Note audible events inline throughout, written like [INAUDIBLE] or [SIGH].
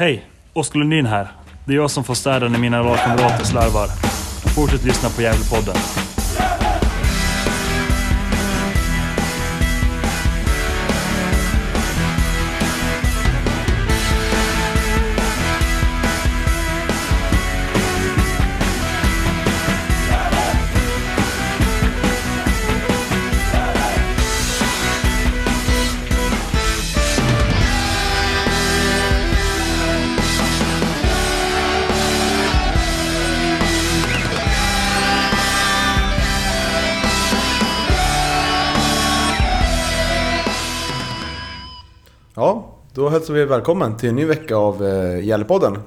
Hej! Oskar Lundin här. Det är jag som får städa när mina lagkamrater slarvar. Fortsätt lyssna på Gävlepodden. Hälsar vi välkommen till en ny vecka av eh, Gällepodden.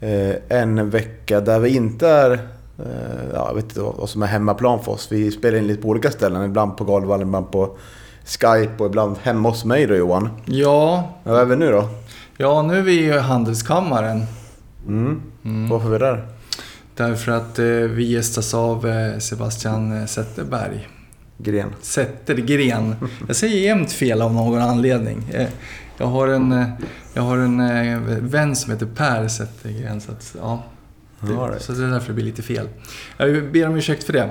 Eh, en vecka där vi inte är... Eh, ja, jag vet inte vad som är hemmaplan för oss. Vi spelar in lite på olika ställen. Ibland på Galvallen, ibland på Skype och ibland hemma hos mig då Johan. Ja, Vad är vi nu då? ja nu är vi i Handelskammaren. Mm. Varför är vi där? Därför att eh, vi gästas av eh, Sebastian Zetterberg. Gren. Zettergren. Jag säger jämt fel av någon anledning. Eh, jag har en, eh, jag har en eh, vän som heter Per Zettergren. Så, att, ja, det, right. så det är därför det blir lite fel. Jag ber om ursäkt för det.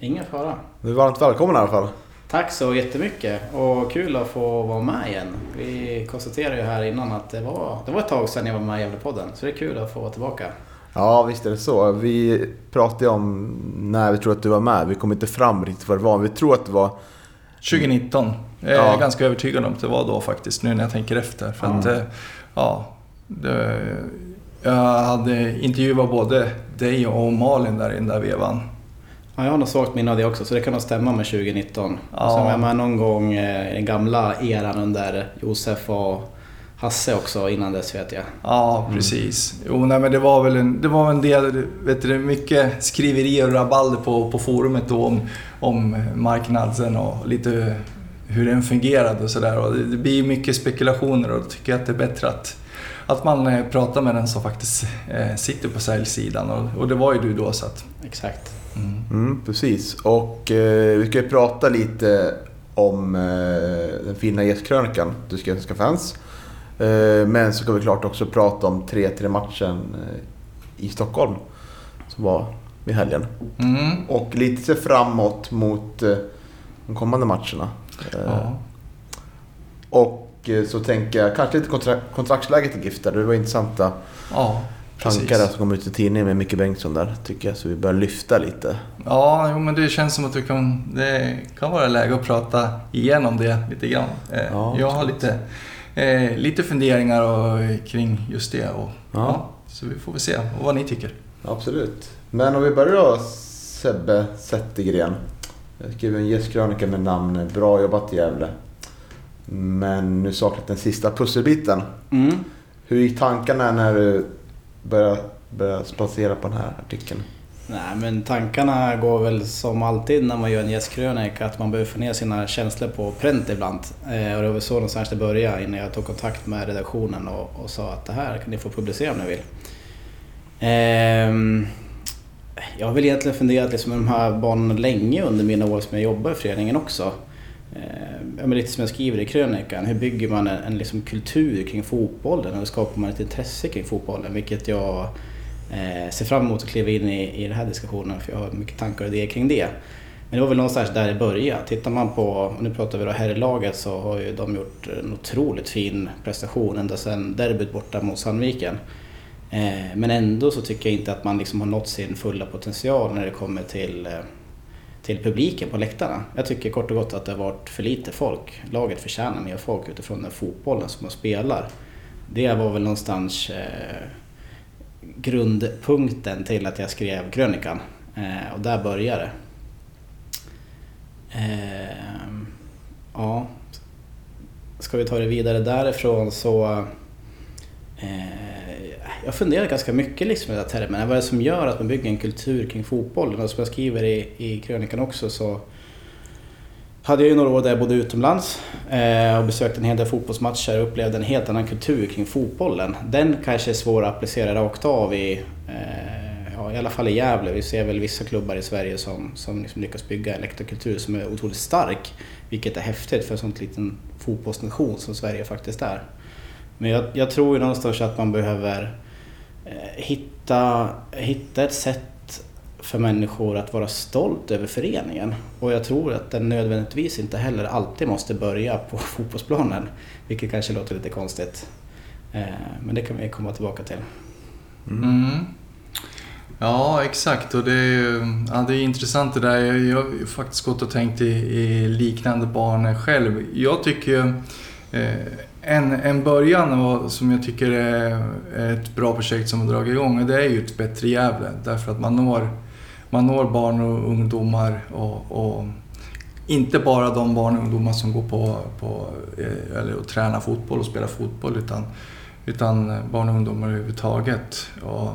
Ingen fara. Du är varmt välkommen i alla fall. Tack så jättemycket och kul att få vara med igen. Vi konstaterade ju här innan att det var, det var ett tag sedan jag var med i Gävlepodden så det är kul att få vara tillbaka. Ja, visst är det så. Vi pratade om när vi tror att du var med. Vi kom inte fram riktigt vad det var. Vi tror att det var... 2019. Jag är Ja. ganska övertygad om att det var då faktiskt, nu när jag tänker efter. För att, eh, ja, det, jag hade intervjuat både dig och Malin där i den där vevan. Ja, jag har nog svagt minne av det också så det kan nog stämma med 2019. Ja. Och sen var jag med någon gång eh, i den gamla eran under Josef och Hasse också innan dess vet jag. Ja, precis. Jo, nej, men det var väl en, det var en del, vet du, mycket skriverier och rabalder på, på forumet då om, om marknaden och lite hur den fungerade och sådär. Det, det blir mycket spekulationer och då tycker jag att det är bättre att, att man eh, pratar med den som faktiskt eh, sitter på säljsidan. Och, och det var ju du då så att... Exakt. Mm. Mm, precis. Och eh, vi ska ju prata lite om eh, den fina gästkrönikan du skrev till Svenska fans. Eh, men så ska vi klart också prata om 3-3 matchen eh, i Stockholm som var i helgen. Mm. Och lite se framåt mot eh, de kommande matcherna. Eh, Ja. Och eh, så tänker jag kanske lite kontra- kontraktsläget i GIF där. Det var intressanta ja, tankar som kom ut i tidningen med Micke Bengtsson där tycker jag. Så vi börjar lyfta lite. Ja, jo, men det känns som att vi kan, det kan vara läge att prata igenom det lite grann. Eh, Ja, jag har lite, eh, lite funderingar och, kring just det. Och, Ja. ja. så vi får väl se vad ni tycker. Absolut. Men om vi börjar då Sebbe Zettergren. Jag skrev en gästkrönika med namn Bra jobbat Gävle. Men nu saknas den sista pusselbiten. Mm. Hur gick tankarna när du började, började spacera på den här artikeln? Nej men tankarna går väl som alltid när man gör en gästkrönika att man behöver få ner sina känslor på pränt ibland. Eh, och det var så någonstans det började innan jag tog kontakt med redaktionen och, och sa att det här kan ni få publicera om ni vill. Ehm, jag har väl egentligen funderat liksom med de här banorna länge under mina år som jag jobbar i föreningen också. Eh, ja, men lite som jag skriver i krönikan, hur bygger man en, en liksom kultur kring fotbollen hur skapar man ett intresse kring fotbollen? Vilket jag eh, ser fram emot att kliva in i, i den här diskussionen för jag har mycket tankar och idéer kring det. Men det var väl någonstans där det började. Tittar man på, och nu pratar vi då herrlaget, så har ju de gjort en otroligt fin prestation ända sedan derbyt borta mot Sandviken. Eh, men ändå så tycker jag inte att man liksom har nått sin fulla potential när det kommer till, eh, till publiken på läktarna. Jag tycker kort och gott att det har varit för lite folk. Laget förtjänar mer folk utifrån den fotbollen som de spelar. Det var väl någonstans eh, grundpunkten till att jag skrev krönikan. Och där började det. Ehm, ja. Ska vi ta det vidare därifrån så... Jag funderar ganska mycket liksom i den här termen. Vad är det som gör att man bygger en kultur kring fotbollen? Och som jag skriver i, i krönikan också så hade jag ju några år där jag bodde utomlands eh, och besökte en hel del fotbollsmatcher och upplevde en helt annan kultur kring fotbollen. Den kanske är svår att applicera rakt av i, eh, ja, i alla fall i Gävle. Vi ser väl vissa klubbar i Sverige som, som liksom lyckas bygga en läktarkultur som är otroligt stark. Vilket är häftigt för en sån liten fotbollsnation som Sverige faktiskt är. Men jag, jag tror ju någonstans att man behöver eh, hitta, hitta ett sätt för människor att vara stolt över föreningen. Och jag tror att den nödvändigtvis inte heller alltid måste börja på [LAUGHS] fotbollsplanen. Vilket kanske låter lite konstigt. Eh, men det kan vi komma tillbaka till. Mm. Ja, exakt. Och det är, ja, det är intressant det där. Jag, jag har faktiskt gått och tänkt i, i liknande banor själv. Jag tycker Eh, en, en början och, som jag tycker är ett bra projekt som har dragit igång, det är ju ett bättre Gävle. Därför att man når, man når barn och ungdomar och, och inte bara de barn och ungdomar som går på, på eh, eller och tränar fotboll och spelar fotboll utan, utan barn och ungdomar överhuvudtaget. Och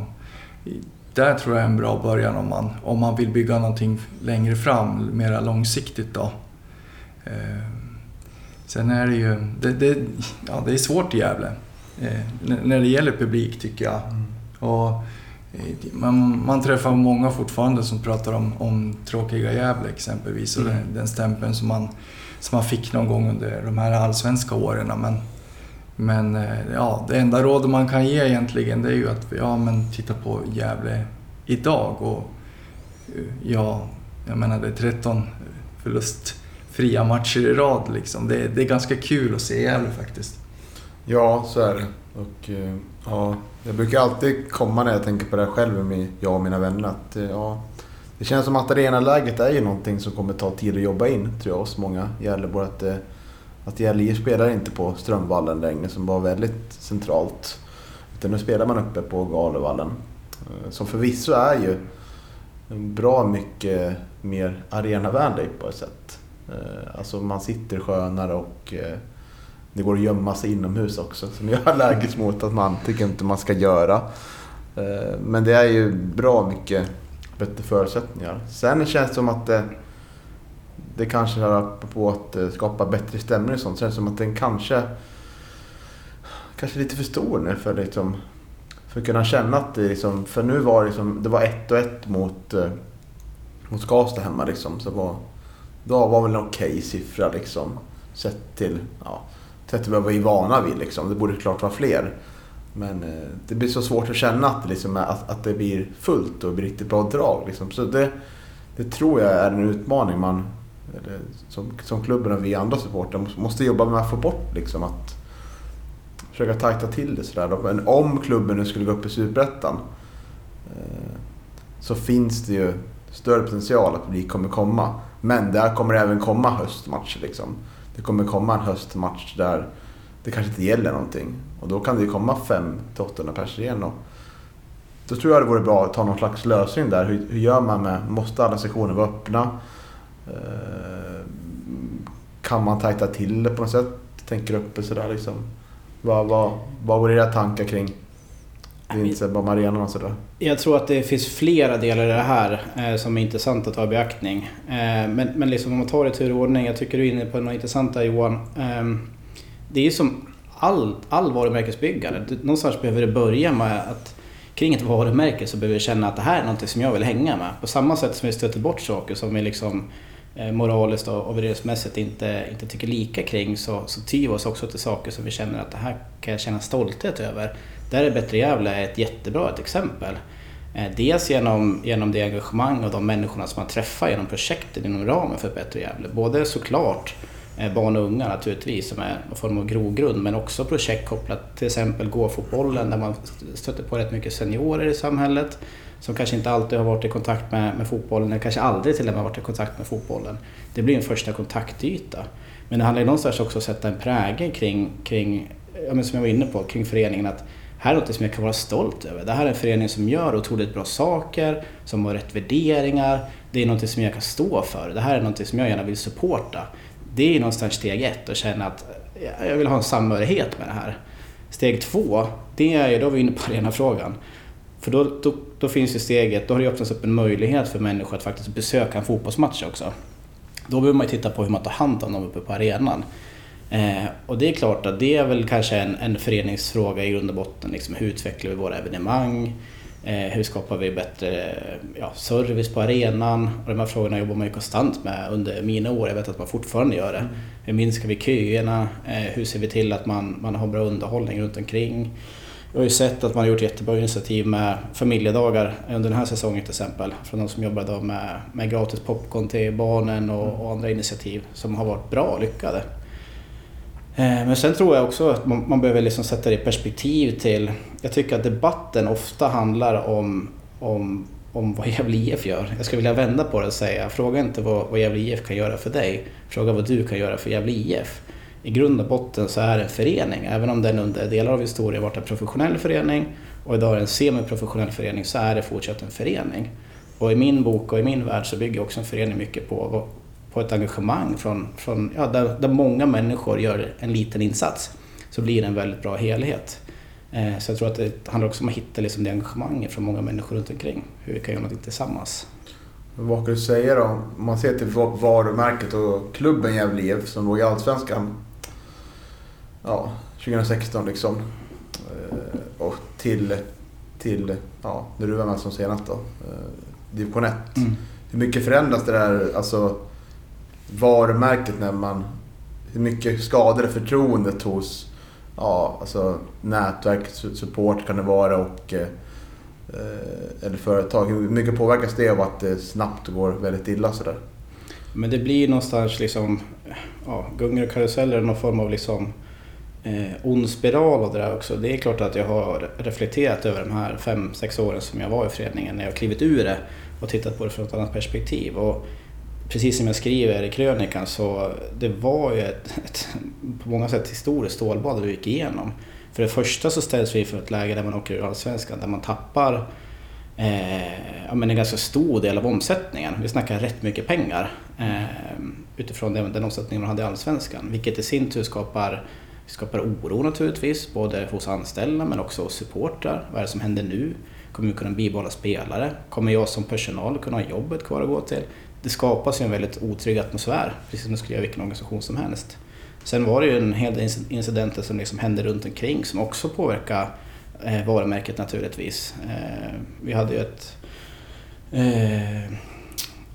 där tror jag är en bra början om man, om man vill bygga någonting längre fram, mera långsiktigt då. Eh, Sen är det ju, det, det, ja, det är svårt i Gävle. Eh, när det gäller publik tycker jag. Mm. Och, eh, man, man, träffar många fortfarande som pratar om, om tråkiga Gävle exempelvis och mm. den, den stämpeln som man, som man fick någon gång under de här allsvenska åren. Men, men eh, ja, det enda rådet man kan ge egentligen det är ju att ja, men titta på Gävle idag. Och, eh, ja, jag menar det är 13 Fria matcher i rad. Liksom. Det, det är ganska kul att se Gävle faktiskt. Ja, så är det. Och, eh, ja, jag brukar alltid komma när jag tänker på det här själv med jag och mina vänner. Att, eh, ja, det känns som att arenaläget är ju någonting som kommer ta tid att jobba in, tror jag, hos många Gävlebor. Att, eh, att Gävle spelar inte på Strömvallen längre som var väldigt centralt. Utan nu spelar man uppe på Galevallen. Som förvisso är ju bra mycket mer arenavänlig på ett sätt. Eh, alltså man sitter skönare och eh, det går att gömma sig inomhus också. Som jag är allergisk mot att man tycker inte man ska göra. Eh, men det är ju bra mycket bättre förutsättningar. Sen känns det som att det det kanske är på att skapa bättre stämning och sånt. Det känns som att den kanske kanske lite för stor nu för, liksom, för att kunna känna att det liksom, för nu var det liksom, det var ett och ett mot, mot Skavsta hemma liksom. Så var, då var väl en okej okay siffra liksom. Sett till, ja, sett till vad vi är vana vid liksom. Det borde klart vara fler. Men eh, det blir så svårt att känna att det, liksom är, att, att det blir fullt och blir riktigt bra drag. Liksom. Så det, det tror jag är en utmaning man eller som, som klubben och vi andra supportrar måste jobba med att få bort liksom att försöka tajta till det sådär. Men om klubben nu skulle gå upp i Superettan eh, så finns det ju större potential att publik kommer komma. Men där kommer det även komma höstmatcher liksom. Det kommer komma en höstmatch där det kanske inte gäller någonting. Och då kan det ju komma 500-800 personer igen. Och då tror jag det vore bra att ta någon slags lösning där. Hur, hur gör man med, måste alla sektioner vara öppna? Eh, kan man tajta till det på något sätt? Tänker uppe sådär liksom. Vad, vad, vad var era tankar kring det är inte bara arenan och sådär? Jag tror att det finns flera delar i det här eh, som är intressant att ta i beaktning. Eh, men, men liksom om man tar det i tur och ordning. Jag tycker du är inne på något intressant där Johan. Eh, det är ju som all, all varumärkesbyggare. Någonstans behöver det börja med att kring ett varumärke så behöver vi känna att det här är något som jag vill hänga med. På samma sätt som vi stöter bort saker som vi liksom eh, moraliskt och värderingsmässigt inte, inte tycker lika kring så, så tyr vi oss också till saker som vi känner att det här kan jag känna stolthet över. Där är Bättre Gävle ett jättebra ett exempel. Eh, dels genom, genom det engagemang och de människorna som man träffar genom projekten inom ramen för Bättre Gävle. Både såklart eh, barn och unga naturligtvis som är någon form av grogrund men också projekt kopplat till exempel gåfotbollen där man stöter på rätt mycket seniorer i samhället som kanske inte alltid har varit i kontakt med, med fotbollen, eller kanske aldrig till och med varit i kontakt med fotbollen. Det blir en första kontaktyta. Men det handlar ju någonstans också om att sätta en prägel kring, kring ja, men som jag var inne på, kring föreningen. att här är något som jag kan vara stolt över. Det här är en förening som gör otroligt bra saker, som har rätt värderingar. Det är något som jag kan stå för. Det här är något som jag gärna vill supporta. Det är någonstans steg ett, att känna att jag vill ha en samhörighet med det här. Steg två, det är ju, då är vi inne på arenafrågan. För då, då, då, finns ju steget, då har det öppnats upp en möjlighet för människor att faktiskt besöka en fotbollsmatch också. Då behöver man ju titta på hur man tar hand om dem uppe på arenan. Eh, och det är klart att det är väl kanske en, en föreningsfråga i grund och botten. Liksom, hur utvecklar vi våra evenemang? Eh, hur skapar vi bättre ja, service på arenan? Och de här frågorna jobbar man ju konstant med under mina år. Jag vet att man fortfarande gör det. Mm. Hur minskar vi köerna? Eh, hur ser vi till att man, man har bra underhållning runt omkring? Jag har ju sett att man har gjort jättebra initiativ med familjedagar under den här säsongen till exempel. Från de som jobbar då med, med gratis popcorn till barnen och, och andra initiativ som har varit bra lyckade. Eh, men sen tror jag också att man, man behöver liksom sätta det i perspektiv till... Jag tycker att debatten ofta handlar om, om, om vad Gävle IF gör. Jag skulle vilja vända på det och säga, fråga inte vad, vad Gävle IF kan göra för dig. Fråga vad du kan göra för Gävle IF i grund och botten så är det en förening. Även om den under delar av historien varit en professionell förening och idag är en semiprofessionell förening så är det fortsatt en förening. Och i min bok och i min värld så bygger också en förening mycket på, på ett engagemang från, från ja, där, där många människor gör en liten insats. Så blir det en väldigt bra helhet. Eh, så jag tror att det handlar också om att hitta liksom det engagemanget från många människor runt omkring. Hur vi kan göra något tillsammans. Vad kan du säga då? Om man ser till varumärket och klubben Gävle IF som låg i Allsvenskan ja, 2016 liksom. Eh, och till, till ja, när du var med som senast då, eh, division 1. Mm. Hur mycket förändras det där alltså, varumärket när man... Hur mycket skadar det förtroendet hos ja, alltså, nätverk, support kan det vara och eh, eller företag. Hur mycket påverkas det av att det snabbt går väldigt illa sådär? Men det blir någonstans liksom ja, gungor och karuseller, någon form av liksom eh, ond spiral av det där också. Det är klart att jag har reflekterat över de här fem, sex åren som jag var i föreningen när jag klivit ur det och tittat på det från ett annat perspektiv. Och precis som jag skriver i krönikan så det var ju ett, ett på många sätt historiskt stålbad vi gick igenom. För det första så ställs vi för ett läge där man åker ur Allsvenskan, där man tappar eh, ja, men en ganska stor del av omsättningen. Vi snackar rätt mycket pengar eh, utifrån den, den omsättning man hade i Allsvenskan. Vilket i sin tur skapar skapar oro naturligtvis, både hos anställda men också hos supportrar. Vad är det som händer nu? Kommer vi kunna bibehålla spelare? Kommer jag som personal kunna ha jobbet kvar att gå till? Det skapas ju en väldigt otrygg atmosfär, precis som det skulle göra vilken organisation som helst. Sen var det ju en hel del incidenter som liksom hände runt omkring som också påverkade eh, varumärket naturligtvis. Eh, vi hade ju ett eh,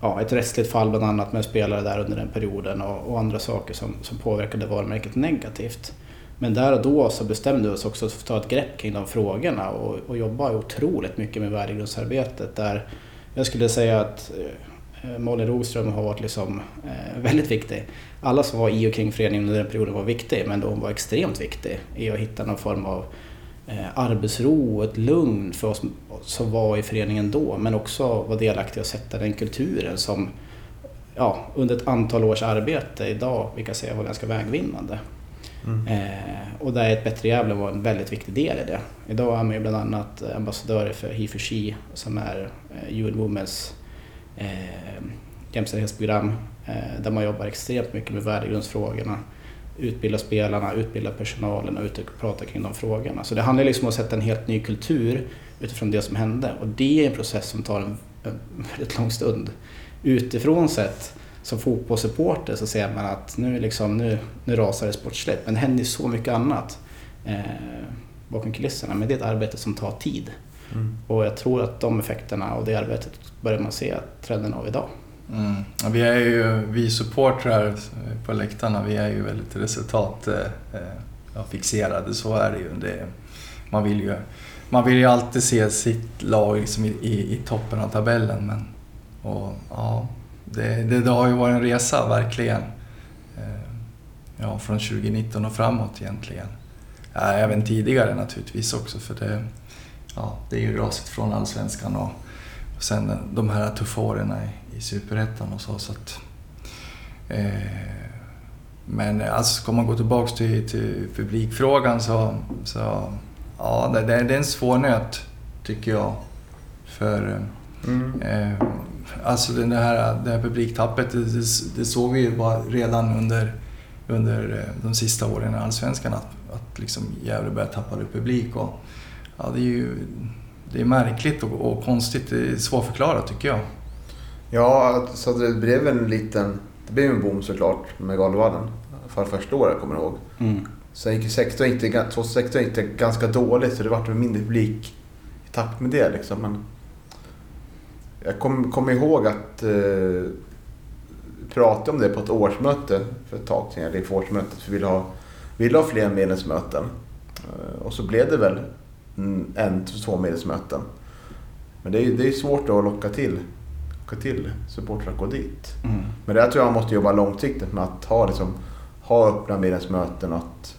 ja, ett rättsligt fall bland annat med spelare där under den perioden och, och andra saker som, som påverkade varumärket negativt. Men där och då så bestämde vi oss också för att ta ett grepp kring de frågorna och, och jobba otroligt mycket med värdegrundsarbetet där jag skulle säga att eh, Molly Rogström har varit liksom, eh, väldigt viktig. Alla som var i och kring föreningen under den perioden var viktig men hon var extremt viktig i att hitta någon form av eh, arbetsro och ett lugn för oss som var i föreningen då men också vara delaktiga och sätta den kulturen som ja, under ett antal års arbete idag, vi kan säga var ganska vägvinnande. Mm. Eh, och där ett bättre Gävle var en väldigt viktig del i det. Idag är man ju bland annat ambassadör för He for She som är eh, UN Womens eh, jämställdhetsprogram eh, där man jobbar extremt mycket med värdegrundsfrågorna. Utbilda spelarna, utbilda personalen och ut och prata kring de frågorna. Så det handlar liksom om att sätta en helt ny kultur utifrån det som hände och det är en process som tar en, en väldigt lång stund. Utifrån sett som fotbollssupporter så ser man att nu, liksom, nu, nu rasar det sportsligt. Men det händer ju så mycket annat eh, bakom kulisserna. Men det är ett arbete som tar tid. Mm. Och jag tror att de effekterna och det arbetet börjar man se trenden av idag. Mm. Ja, vi är ju, vi supportrar på läktarna, vi är ju väldigt resultatfixerade, eh, så är det ju. Det, man, vill ju man vill ju alltid se sitt lag liksom i, i, i toppen av tabellen. Men, och, ja, det, det, det, har ju varit en resa, verkligen. Eh, ja, från 2019 och framåt egentligen. Ja, även tidigare naturligtvis också, för det, ja, det är ju raset från Allsvenskan och, och sen de här tuffa åren i, i Superettan och så. så att, eh, men alltså, ska man gå tillbaks till, till publikfrågan så, så ja, det, det, är en svår nöt, tycker jag. För mm. eh, alltså det här, det här publiktappet, det, det, det såg vi ju redan under, under eh, de sista åren i Allsvenskan att, att liksom Gävle började tappa publik. Och, ja, det är ju det är märkligt och, och konstigt, det är svårförklarat tycker jag. Ja, så det blev en liten... Det blev en boom såklart med Galovallen. För första året kommer jag ihåg. Mm. Sen gick 16 inte, 2016 gick det ganska dåligt så det vart mindre publik takt med det liksom. Men jag kommer kom ihåg att eh, pratade om det på ett årsmöte för ett tag sedan, eller inför årsmötet, för vi ville ha, ville ha fler medlemsmöten. Eh, och så blev det väl en, två medlemsmöten. Men det är, det är svårt att locka till, locka till supportrar att gå dit. Mm. Men där tror jag man måste jobba långsiktigt med att ha, liksom, ha öppna medlemsmöten att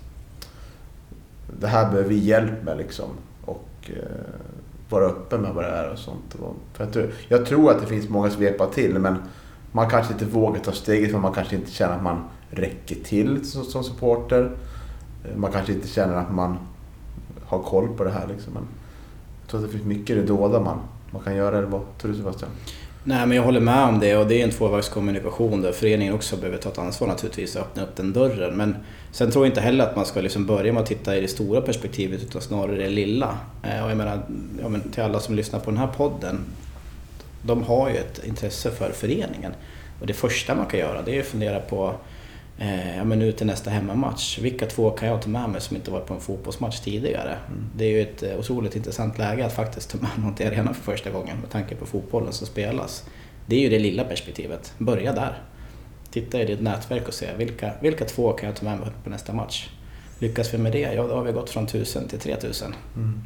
det här behöver vi hjälp med liksom. Och eh, vara öppen med vad det är och sånt. För att, jag tror att det finns många som vepar till men man kanske inte vågar ta steget för man kanske inte känner att man räcker till som, som supporter. Man kanske inte känner att man ha koll på det här. Liksom. Men jag tror att det finns mycket i det dolda man, man kan göra. Eller vad tror du Sebastian? Nej men jag håller med om det och det är en tvåvägskommunikation där föreningen också behöver ta ett ansvar naturligtvis och öppna upp den dörren. Men sen tror jag inte heller att man ska liksom börja med att titta i det stora perspektivet utan snarare det lilla. Eh, och jag menar, ja, men till alla som lyssnar på den här podden, de har ju ett intresse för föreningen. Och det första man kan göra det är att fundera på eh, ja, men nu till nästa hemmamatch. Vilka två kan jag ta med mig som inte varit på en fotbollsmatch tidigare? Mm. Det är ju ett eh, otroligt intressant läge att faktiskt ta med någon till arenan för första gången med tanke på fotbollen som spelas. Det är ju det lilla perspektivet. Börja där. Titta i ditt nätverk och se vilka, vilka två kan jag ta med mig på nästa match? Lyckas vi med det, ja då har vi gått från 1000 till 3000. Mm.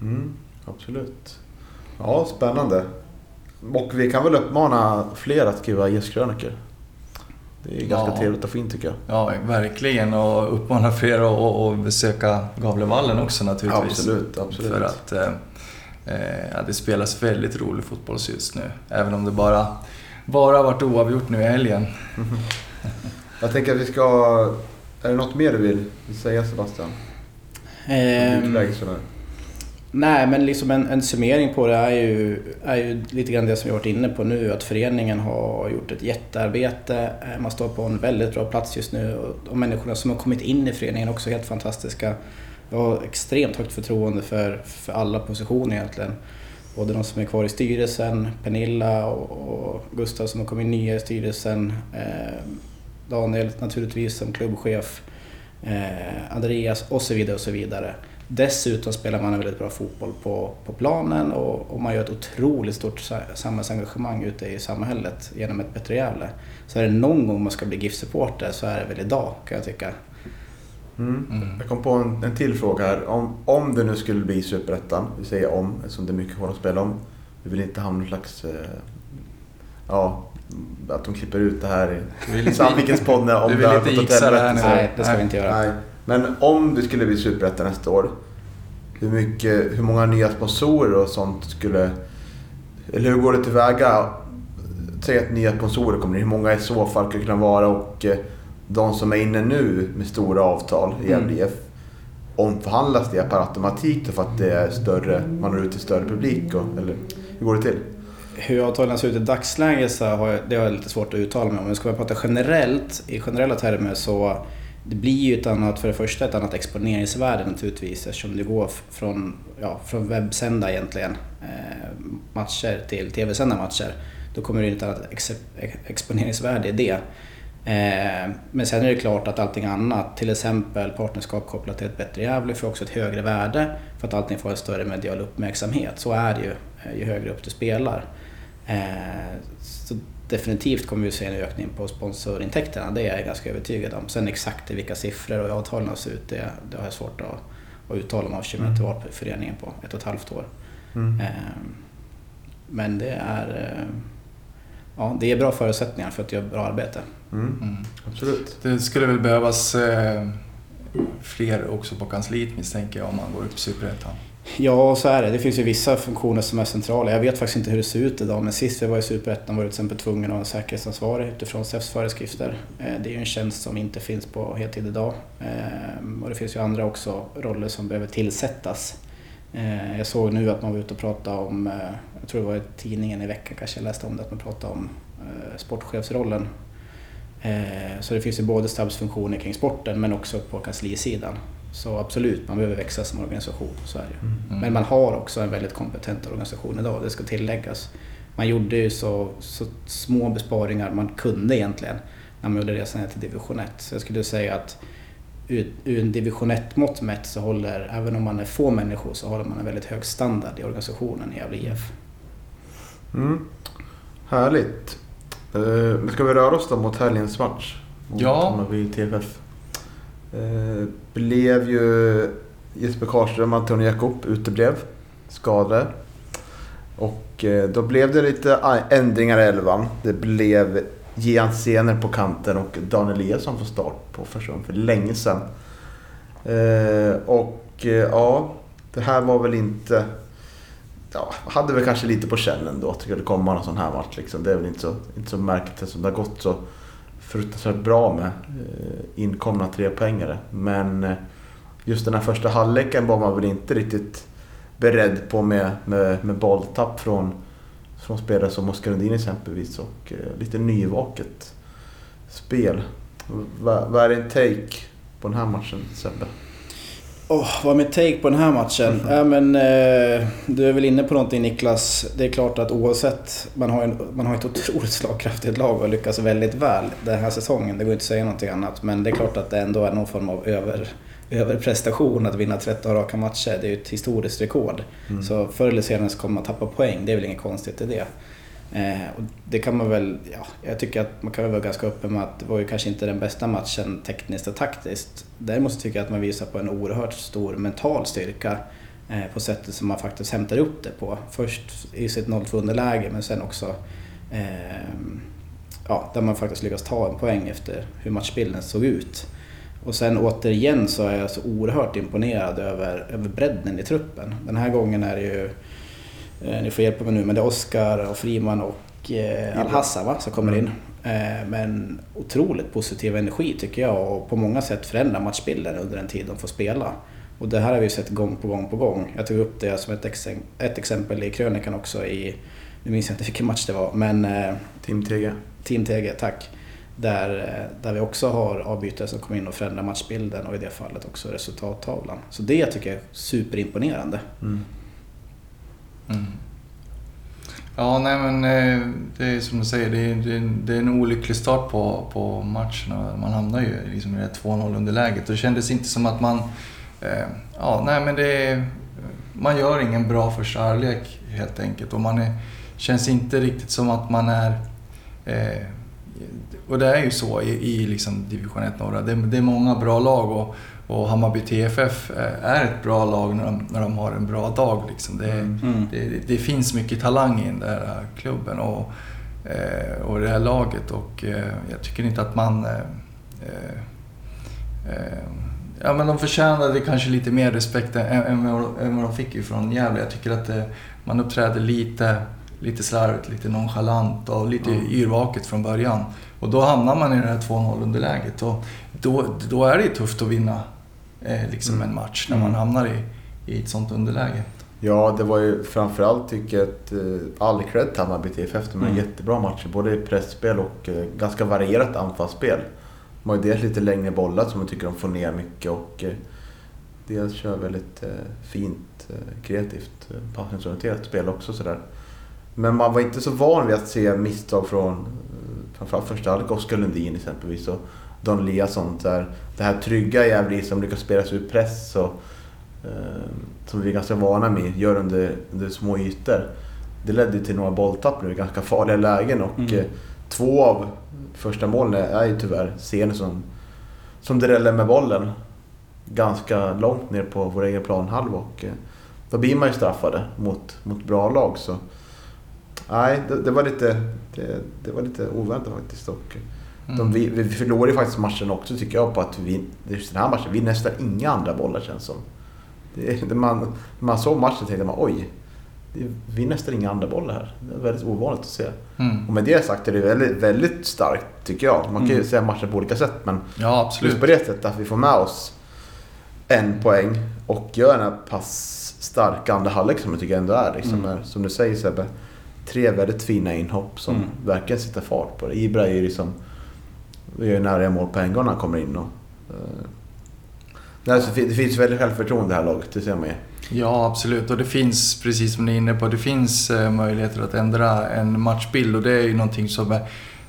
Mm, absolut. Ja, spännande. Och vi kan väl uppmana fler att skriva gästkrönikor. Det är ganska ja. trevligt och fint tycker jag. Ja, verkligen. Och uppmana fler att besöka Gavlevallen också naturligtvis. Absolut, absolut. För att eh, eh, ja, det spelas väldigt rolig fotboll just nu. Även om det bara, bara varit oavgjort nu i helgen. [LAUGHS] jag tänker att vi ska... Är det något mer du vill säga Sebastian? Um, Nej, men liksom en, en summering på det är ju, är ju lite grann det som vi varit inne på nu, att föreningen har gjort ett jättearbete. Eh, man står på en väldigt bra plats just nu och de människorna som har kommit in i föreningen är också helt fantastiska. Jag har extremt högt förtroende för, för alla positioner egentligen. Både de som är kvar i styrelsen, Pernilla och, och Gustav som har kommit nya i styrelsen, eh, Daniel naturligtvis som klubbchef, eh, Andreas och så vidare och så vidare. Dessutom spelar man en väldigt bra fotboll på, på planen och, och man gör ett otroligt stort samhällsengagemang ute i samhället genom ett Bättre Gävle. Så är det någon gång man ska bli GIF-supporter så är det väl idag kan jag tycka. Mm. Mm. Jag kom på en, en till fråga här. Om, om det nu skulle bli Superettan, vi säger om eftersom det är mycket kvar att spela om. Vi vill inte hamna någon slags... Eh, ja, att de klipper ut det här i Sandvikens podd om det har gått åt helvete. Nej, det ska nej. vi inte göra. Nej. Men om det skulle bli Superettan nästa år, hur, mycket, hur många nya sponsorer och sånt skulle... Eller hur går det tillväga? Säg att nya sponsorer kommer in. Hur många i så fall skulle kunna vara? Och eh, de som är inne nu med stora avtal i MDF. Mm. Omförhandlas det per automatik då för att det är större, man når ut till större publik? Och, eller hur går det till? Hur avtalen ser ut i dagsläget så har jag, det har jag lite svårt att uttala mig om. Men ska man prata generellt, i generella termer så det blir ju ett annat, för det första ett annat exponeringsvärde naturligtvis eftersom det går från, ja, från webbsända egentligen eh, matcher till tv-sända matcher. Då kommer det in ett annat ex exponeringsvärde i det. Eh, men sen är det klart att allting annat, till exempel partnerskap kopplat till ett bättre Gävle, får också ett högre värde för att allting får en större medial uppmärksamhet. Så är det ju, eh, ju högre upp du spelar. Eh, så definitivt kommer vi se en ökning på sponsorintäkterna, det är jag ganska övertygad om. Sen exakt i vilka siffror och avtalen ser ut, det, det har jag svårt att, att uttala mig eftersom jag inte varit på föreningen på ett och ett halvt år. Mm. Ehm, men det är, eh, ja, det är bra förutsättningar för att göra bra arbete. Mm. Mm. Absolut. Det skulle väl behövas eh, fler också på kansliet misstänker jag om man går upp i Superettan. Ja, så är det. Det finns ju vissa funktioner som är centrala. Jag vet faktiskt inte hur det ser ut idag, men sist vi var i Superettan var jag till exempel tvungen att ha en säkerhetsansvarig utifrån SEFs föreskrifter. Eh, det är ju en tjänst som inte finns på heltid idag. Eh, och det finns ju andra också roller som behöver tillsättas. Eh, jag såg nu att man var ute och pratade om, jag tror det var i tidningen i veckan kanske jag läste om det, att man pratade om sportchefsrollen. Så det finns ju både stabsfunktioner kring sporten men också på kanslisidan. Så absolut, man behöver växa som organisation, så är det mm. mm. Men man har också en väldigt kompetent organisation idag, det ska tilläggas. Man gjorde ju så, så små besparingar man kunde egentligen när man gjorde resan ner till division 1. Så jag skulle säga att ur, ur en division 1-mått mätt så håller, även om man är få människor, så håller man en väldigt hög standard i organisationen i Gävle IF. Mm. Härligt. Uh, ska vi röra oss då mot helgens match? Mot Ja. Hammarby TFF. Eh, blev ju Jesper Karlström och Antonio Jakob uteblev. Skadade. Och eh, då blev det lite ändringar i elvan. Det blev Gian Sener på kanten och Dan Eliasson får start på första för länge sedan. Eh, och eh, ja, det här var väl inte... Ja, hade väl kanske lite på känn ändå, att det skulle komma någon sån här match. Liksom. Det är väl inte så, inte så märkligt som det har gått så fruktansvärt bra med eh, inkomna trepoängare. Men eh, just den här första halvleken var man väl inte riktigt beredd på med, med, med bolltapp från, från spelare som Oskar Lundin exempelvis och eh, lite nyvaket spel. Vad är din take på den här matchen Sebbe? Oh, vad är mitt take på den här matchen? Ja, men, eh, du är väl inne på någonting Niklas. Det är klart att oavsett, man har, en, man har ett otroligt slagkraftigt lag och lyckas väldigt väl den här säsongen. Det går inte att säga någonting annat. Men det är klart att det ändå är någon form av över, överprestation att vinna 13 raka matcher. Det är ju ett historiskt rekord. Så förr eller senare så kommer man tappa poäng. Det är väl inget konstigt i det. Eh, och det kan man väl, ja, jag tycker att man kan väl vara ganska öppen med att det var ju kanske inte den bästa matchen tekniskt och taktiskt. Däremot tycker jag att man visar på en oerhört stor mental styrka eh, på sättet som man faktiskt hämtar upp det på. Först i sitt 0-2 underläge men sen också eh, ja, där man faktiskt lyckas ta en poäng efter hur matchbilden såg ut. Och sen återigen så är jag så oerhört imponerad över, över bredden i truppen. Den här gången är det ju ni får hjälpa mig nu, men det är Oskar och Friman och eh, Al-Hassan va, som kommer in. Eh, men otroligt positiv energi tycker jag och på många sätt förändrar matchbilden under den tid de får spela. Och det här har vi sett gång på gång på gång. Jag tog upp det som ett, ex ett exempel i krönikan också i, nu minns jag inte vilken match det var, men eh, Team TG. Team TG, tack. Där, eh, där vi också har avbytare som kommer in och förändrar matchbilden och i det fallet också resultattavlan. Så det tycker jag är superimponerande. Mm. Mm. Ja, nej men eh, det är som du säger, det är, det är, en- det är en olycklig start på, på matchen man hamnar ju liksom i det 2-0 underläget. Det kändes inte som att man... Eh, ja, nej men det är, Man gör ingen bra första halvlek helt enkelt och man är, känns inte riktigt som att man är... Eh, och det är ju så i, i liksom division 1 norra. Det, det är många bra lag och, och Hammarby TFF eh, är ett bra lag när de, när de har en bra dag. Liksom. Det, Mm. det, det finns mycket talang i den där klubben och, eh, och det här laget och eh, jag tycker inte att man... Eh, eh, eh, ja, men de förtjänade kanske lite mer respekt än, än, vad, de fick ifrån Gävle. Jag tycker att eh, man uppträder lite, lite slarvigt, lite nonchalant och lite Mm. yrvaket från början. Och då hamnar man i det här 2-0 underläget och då, då är det tufft att vinna eh, liksom Mm. en match när man hamnar i, i ett sånt underläge. Ja, det var ju framförallt tycker jag att eh, all cred till Hammarby TFF. De har Mm. jättebra matcher, både i pressspel och eh, ganska varierat anfallsspel. De har ju dels lite längre bollar som jag tycker de får ner mycket och eh, dels kör väldigt eh, fint, eh, kreativt, eh, passningsorienterat spel också sådär. Men man var inte så van vid att se misstag från framförallt första halvlek, Oskar Lundin exempelvis och Don Eliasson. Där det här trygga Gävle som lyckas spela sig ur press och eh, som vi är ganska vana med, gör under, under små ytor. Det ledde till några bolltapp nu ganska farliga lägen och Mm. eh, två av första målen är ju tyvärr scener som, som dräller med bollen ganska långt ner på vår egen planhalva och eh, då blir man ju straffade mot, mot bra lag. Så nej, det, det var lite, det, det var lite oväntat faktiskt. Och, Mm. de, vi, vi förlorade ju faktiskt matchen också tycker jag på att vi, just den här matchen, vi nästan inga andra bollar känns som. Det, man, när man såg matchen tänkte man oj, vi nästan inga andra bollar här. Det är väldigt ovanligt att se. Mm. Och med det sagt är det väldigt, väldigt starkt tycker jag. Man kan ju Mm. säga matchen på olika sätt men Ja, absolut. just på det sättet att vi får med oss en poäng och gör den här pass starka andra halvlek som jag tycker ändå är. Liksom, Mm. som du säger Sebbe, tre väldigt fina inhopp som Mm. verkligen sätter fart på det. Ibra är ju liksom, vi gör nära mål på en gång när han kommer in. Och, eh, nej, så det finns väldigt självförtroende i det här laget, det ser man ju. Ja, absolut. Och det finns, precis som ni är inne på, det finns eh, möjligheter att ändra en matchbild och det är ju någonting som är,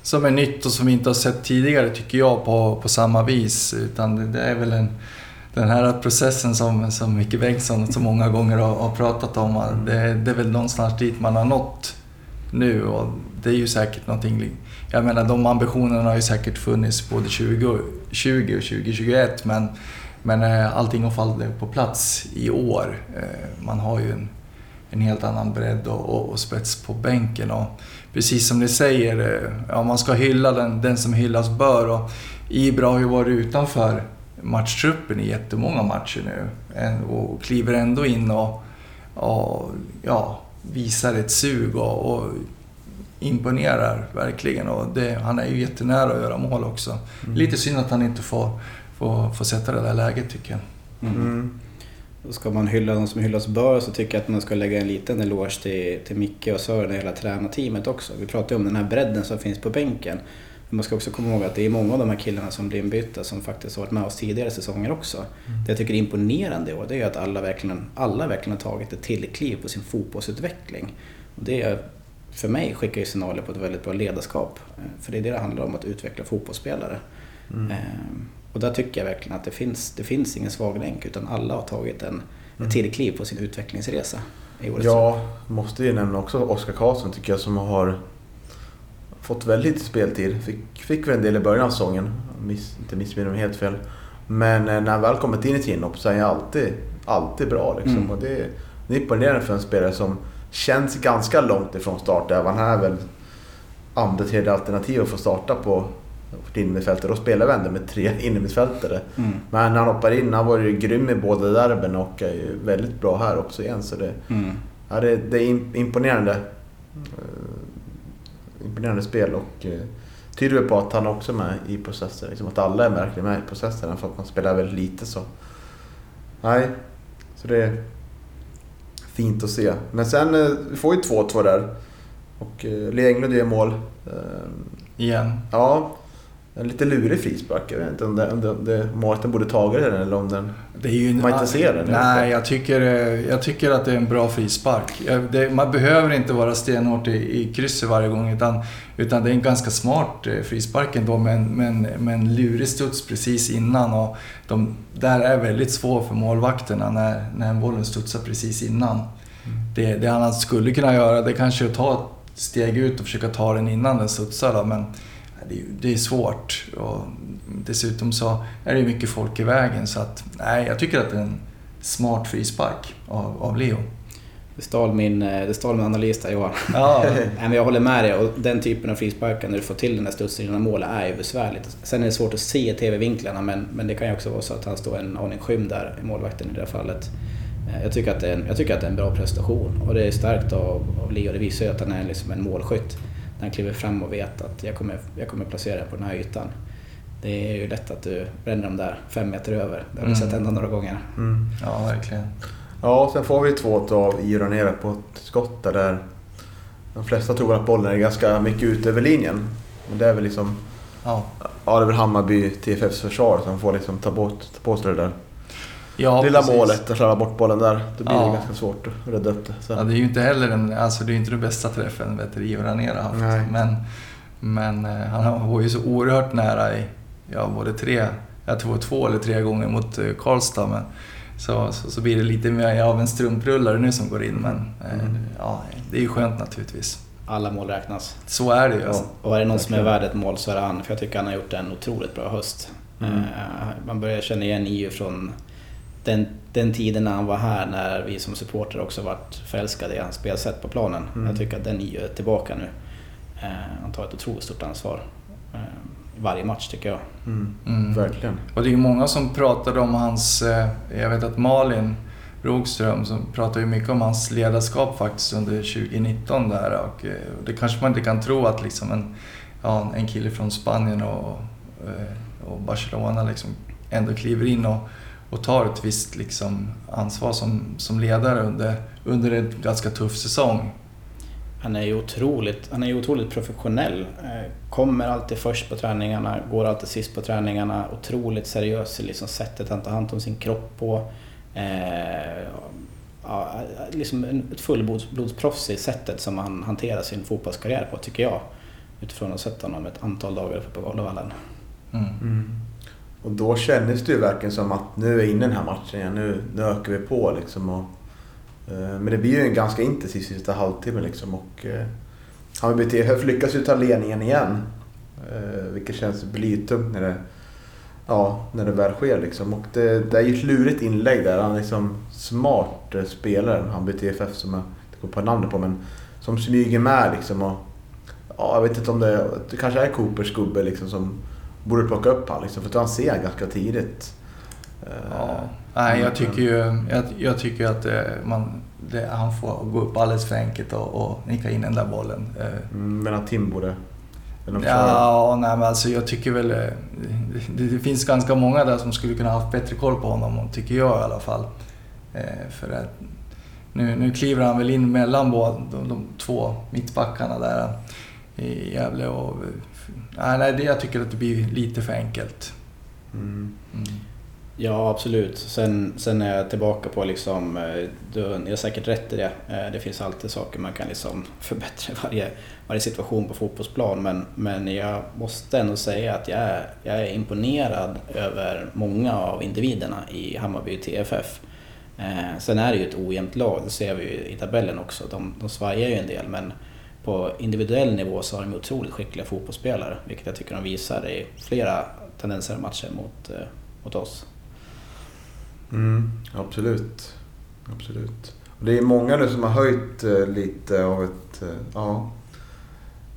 som är nytt och som vi inte har sett tidigare tycker jag på, på samma vis. Utan det, det är väl en, den här processen som, som Micke Bengtsson så många gånger har, har pratat om. Det, det är väl någonstans dit man har nått nu och det är ju säkert någonting... Jag menar de ambitionerna har ju säkert funnits både 2020 och 2021 men, men eh, allting har fallit på plats i år. Eh, man har ju en, en helt annan bredd och, och, och, spets på bänken. Och precis som ni säger, eh, ja, man ska hylla den, den som hyllas bör. Och Ibra har ju varit utanför matchtruppen i jättemånga matcher nu och kliver ändå in och, och ja, visar ett sug och, och imponerar verkligen. Och det, han är ju jättenära att göra mål också. Mm. Lite synd att han inte får, får, får sätta det där läget tycker jag. Mm. Mm. Ska man hylla de som hyllas bör så tycker jag att man ska lägga en liten eloge till, till Micke och Sören och hela tränarteamet också. Vi pratar ju om den här bredden som finns på bänken. Men man ska också komma ihåg att det är många av de här killarna som blir inbytta som faktiskt har varit med oss tidigare säsonger också. Mm. Det jag tycker är imponerande i år det är att alla verkligen, alla verkligen har tagit ett tillkliv på sin fotbollsutveckling. Och det för mig skickar ju signaler på ett väldigt bra ledarskap. Eh, för det är det det handlar om, att utveckla fotbollsspelare. Mm. Ehm, och där tycker jag verkligen att det finns, det finns ingen svag länk utan alla har tagit en, mm. ett tillkliv på sin utvecklingsresa. ja, måste ju nämna också Oskar Karlsson tycker jag som har fått väldigt speltid. Fick, fick väl en del i början av säsongen, Miss, inte missminner mig helt fel. Men eh, när han väl kommit in i Tinop så är han alltid, alltid bra. Liksom. Mm. Och det, det är imponerande för en spelare som känns ganska långt ifrån start. Han är väl andra, tredje alternativ att få starta på innermittfältare. Då spelar vi ändå med tre [LAUGHS] innermittfältare. Mm. Men när han hoppar in, han var ju grym i båda derben och är ju väldigt bra här också igen. Så det, mm. ja, det, det är imponerande. Uh, imponerande spel och uh, tyder väl på att han också är med i processen. Liksom att alla är verkligen med i processen för att man spelar väldigt lite så. Nej, så det fint att se. Men sen, uh, vi får ju 2-2 där. Och uh, Lee Englund gör mål. Igen? Ja. En lite lurig frispark. Jag vet inte om, det, om, det, om det, målvakten borde tagit den eller om den... Det är ju, man inte ser den. Nej, jag tycker, eh, jag tycker att det är en bra frispark. Man behöver inte vara stenhårt i, i krysset varje gång utan, utan det är en ganska smart eh, frispark ändå med en, med en, med en lurig studs precis innan. Och de, där är väldigt svårt för målvakterna när, när bollen studsar precis innan. Mm. Det, det han skulle kunna göra det kanske är att ta ett steg ut och försöka ta den innan den studsar. Då, men det, det är svårt. Och dessutom så är det mycket folk i vägen så att nej, jag tycker att det är en smart frispark av, av Leo. Det stal min, det stal min analys där Johan. Ja. [LAUGHS] nej, men jag håller med dig. Och den typen av frisparkar när du får till den där studsen innan mål är ju besvärligt. Sen är det svårt att se TV-vinklarna men, men det kan ju också vara så att han står en aning skymd där i målvakten i det här fallet. Eh, jag tycker, att det är en, jag tycker att det är en bra prestation och det är starkt av, av Leo. Det visar ju att han är liksom en målskytt när han kliver fram och vet att jag kommer, jag kommer placera på den här ytan. Det är ju lätt att du bränner dem där fem meter över. Det har vi mm. sett hända några gånger. Mm. Ja, verkligen. Ja, sen får vi två av Iron på ett skott där de flesta tror att bollen är ganska mycket ut över linjen. Men det är väl liksom... Ja. Ja, det är väl Hammarby TFFs försvar som får liksom ta, bort, ta på sig det där. Ja, Lilla precis. målet, att slarva bort bollen där. Då blir ja. det ganska svårt att rädda upp det. Så. Ja, det är ju inte heller den, alltså det är inte den bästa träffen vet Ivar Ranera haft. Nej. Men, men eh, han var ju så oerhört nära i, ja både tre, jag tror två eller tre gånger mot eh, Karlstad. Men, så, så, så, blir det lite mer av en strumprullare nu som går in. Men eh, mm. ja, det är ju skönt naturligtvis. Alla mål räknas. Så är det ju. Alltså. Och är det någon som är värd ett mål så är det han. För jag tycker han har gjort en otroligt bra höst. Mm. Man börjar känna igen EU från den, den tiden när han var här, när vi som supporter också varit förälskade i hans spelsätt på planen. Mm. Jag tycker att den är tillbaka nu. Eh, han tar ett otroligt stort ansvar eh, varje match tycker jag. Mm. Mm. Verkligen. Och det är många som pratade om hans, eh, jag vet att Malin Rogström som pratar ju mycket om hans ledarskap faktiskt under 2019 där och det kanske man inte kan tro att liksom en, ja, en kille från Spanien och, och Barcelona liksom ändå kliver in och och tar ett visst liksom, ansvar som, som ledare under, under en ganska tuff säsong. Han är ju otroligt, han är otroligt professionell. Eh, kommer alltid först på träningarna, går alltid sist på träningarna. Otroligt seriös i liksom sättet han tar hand om sin kropp på. Eh, ja, liksom ett fullblodsproffs i sättet som han hanterar sin fotbollskarriär på, tycker jag. utifrån att ha sett honom ett antal dagar uppe på Galovallen. Mm. Och då kändes det ju verkligen som att nu är vi inne i den här matchen igen. Nu, nu ökar vi på liksom. Och, eh, men det blir ju en ganska intensiv sista halvtimme liksom. Och, eh, Hammarby TFF lyckas ju ta ledningen igen. Eh, vilket känns blytungt när det, ja, när det väl sker liksom. Och det, det är ju ett lurigt inlägg där. Han är liksom smart eh, spelare, Hammarby TFF som jag inte kommer på namnet på. Men som smyger med liksom. Och, ja, jag vet inte om det, det kanske är Coopers gubbe liksom som borde plocka upp han liksom. För att han ser ganska tidigt. Ja. Nej, jag tycker ju jag, jag tycker att eh, man, det, han får gå upp alldeles för enkelt och, och nicka in den där bollen. Eh, Mm, Men att Tim borde... Ja, nej, men alltså jag tycker väl... eh, Det, det finns ganska många där som skulle kunna ha haft bättre koll på honom, tycker jag i alla fall. För att nu, nu kliver han väl in mellan båda, de, de två mittbackarna där i Gävle. Och, nej, nej, det, jag tycker att det blir lite för enkelt. Mm. Mm. Ja, absolut. Sen, sen är jag tillbaka på liksom, eh, du har säkert rätt i det. Eh, Det finns alltid saker man kan liksom [LAUGHS] förbättra i varje, varje situation på fotbollsplan. Men, men jag måste ändå säga att jag är, jag är imponerad över många av individerna i Hammarby TFF. Eh, Sen är det ju ett ojämnt lag, det ser vi ju i tabellen också. De, de svajar ju en del men på individuell nivå så har de otroligt skickliga fotbollsspelare. Vilket jag tycker de visar i flera tendenser i matcher mot, eh, mot oss. Mm, absolut. Absolut. Och det är många nu som har höjt eh, lite av ett... Eh, ja,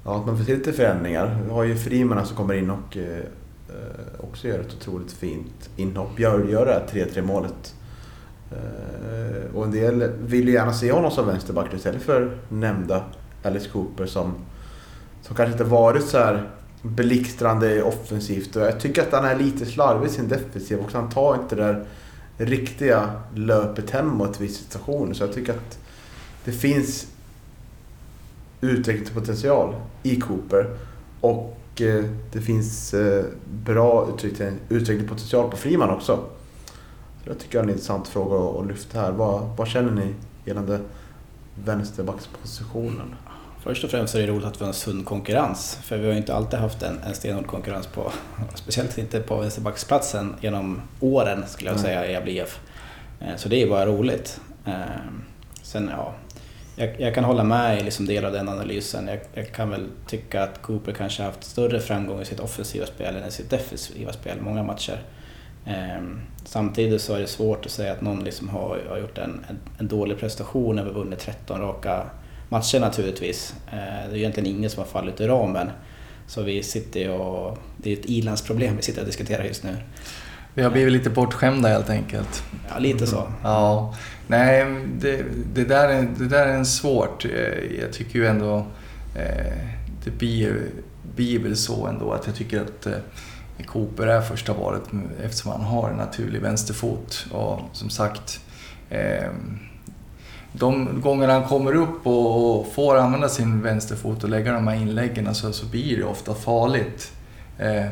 ja, att man får till lite förändringar. Vi har ju Frimarna som kommer in och eh, också gör ett otroligt fint inhopp. Gör, gör det här 3-3 målet. Eh, och en del vill ju gärna se honom som vänsterback istället för nämnda Alice Cooper som, som kanske inte varit så här blixtrande offensivt. Och jag tycker att han är lite slarvig i sin defensiv också. Han tar inte det där riktiga löpet hemåt vid situationer. Så jag tycker att det finns utvecklingspotential i Cooper. Och eh, det finns eh, bra utvecklingspotential på Friman också. Så jag tycker det är en intressant fråga att- att lyfta här. Vad, vad känner ni gällande vänsterbackspositionen? Först och främst är det roligt att vi har en sund konkurrens. För vi har ju inte alltid haft en, en stenhård konkurrens på, speciellt inte på vänsterbacksplatsen genom åren skulle jag säga i Gävle IF. Eh, Så det är ju bara roligt. Eh, Sen ja, jag, jag kan hålla med i liksom del av den analysen. Jag, jag kan väl tycka att Cooper kanske haft större framgång i sitt offensiva spel än i sitt defensiva spel många matcher. Eh, Samtidigt så är det svårt att säga att någon liksom har, har gjort en, en, en dålig prestation över vunnit 13 raka matcher naturligtvis. Eh, Det är egentligen ingen som har fallit ur ramen. Så vi sitter och... Det är ett ilandsproblem vi sitter och diskuterar just nu. Vi har blivit lite bortskämda helt enkelt. Ja, lite så. Ja, nej, det, det, där är, det där är en svårt. Eh, Jag tycker ju ändå... eh, Det blir, blir väl så ändå att jag tycker att Cooper är första valet eftersom han har en naturlig vänsterfot. Och som sagt, eh, de gånger han kommer upp och, och får använda sin vänsterfot och lägga de här inläggen så, så blir det ofta farligt. Eh,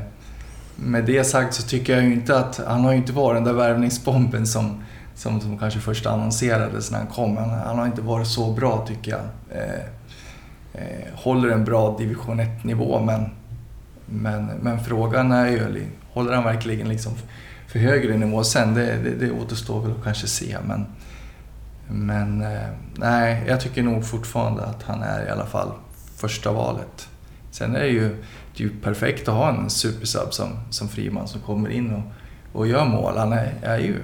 med det sagt så tycker jag ju inte att han har ju inte varit den där värvningsbomben som, som, som kanske först annonserades när han kom. Han, han har inte varit så bra tycker jag. Eh, eh, håller en bra division 1-nivå men, men, men frågan är ju, håller han verkligen liksom för högre nivå sen? Det, det, det återstår väl att kanske se. Men, men eh, nej, jag tycker nog fortfarande att han är i alla fall första valet. Sen är det ju, det är ju perfekt att ha en supersub som, som Friman som kommer in och, och gör mål. Han är, är ju,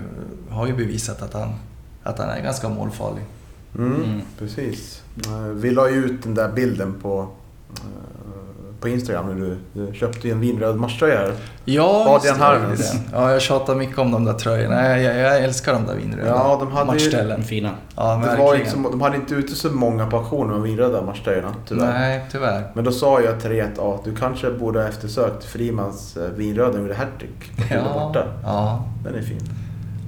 har ju bevisat att han, att han är ganska målfarlig. Mm, Mm. Precis. Eh, Vi la ju ut den där bilden på, eh, på Instagram när du, du köpte ju en vinröd matchtröja här. Ja, Adrian det. Ja, jag tjatar mycket om de där tröjorna. Jag, jag, jag älskar de där vinröda Ja, de hade ju- matchställen. Fina. Ja, Det var verkligen. så, de hade inte ute så många på auktionen med vinröda matchtröjorna tyvärr. Nej, tyvärr. Men då sa jag till dig att ja, du kanske borde ha eftersökt Frimans eh, vinröda gjorde hattrick. på Ja, borta. ja, Den är fin.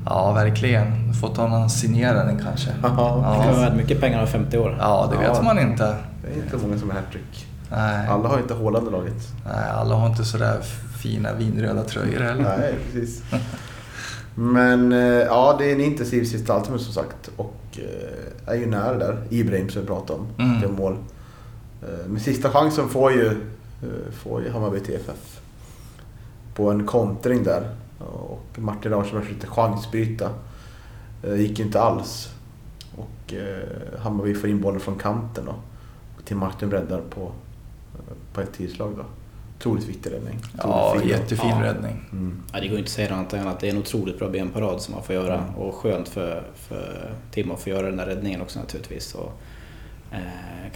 ja, verkligen. Fått honom signera den kanske. Det kan vara Ja, värt mycket pengar av 50 år. ja det vet Ja. man inte. Det är inte många som har hattrick. Nej. Alla har inte Haaland i laget. Nej, alla har inte sådär fina vinröda tröjor heller. Nej, precis. Men eh, ja, det är en intensiv sista halvtimme som sagt. Och eh, är ju nära där. Ibrahim som vi pratade om. Mm. Det mål. Eh, Men sista chansen får ju får ju Hammarby TFF på en kontring där. Och Martin Larsson försökte chansbryta. Eh, gick ju inte alls. Och Hammarby får in bollen från kanten då. Och Tim Martin räddar på, på ett tidslag då. Otroligt viktig räddning. Ja, jättefin Ja. räddning. Mm. Ja, det går inte att säga annat än att det är en otroligt bra benparad som man får göra. Mm. Och skönt för, för Tim att få göra den där räddningen också naturligtvis. Och, eh,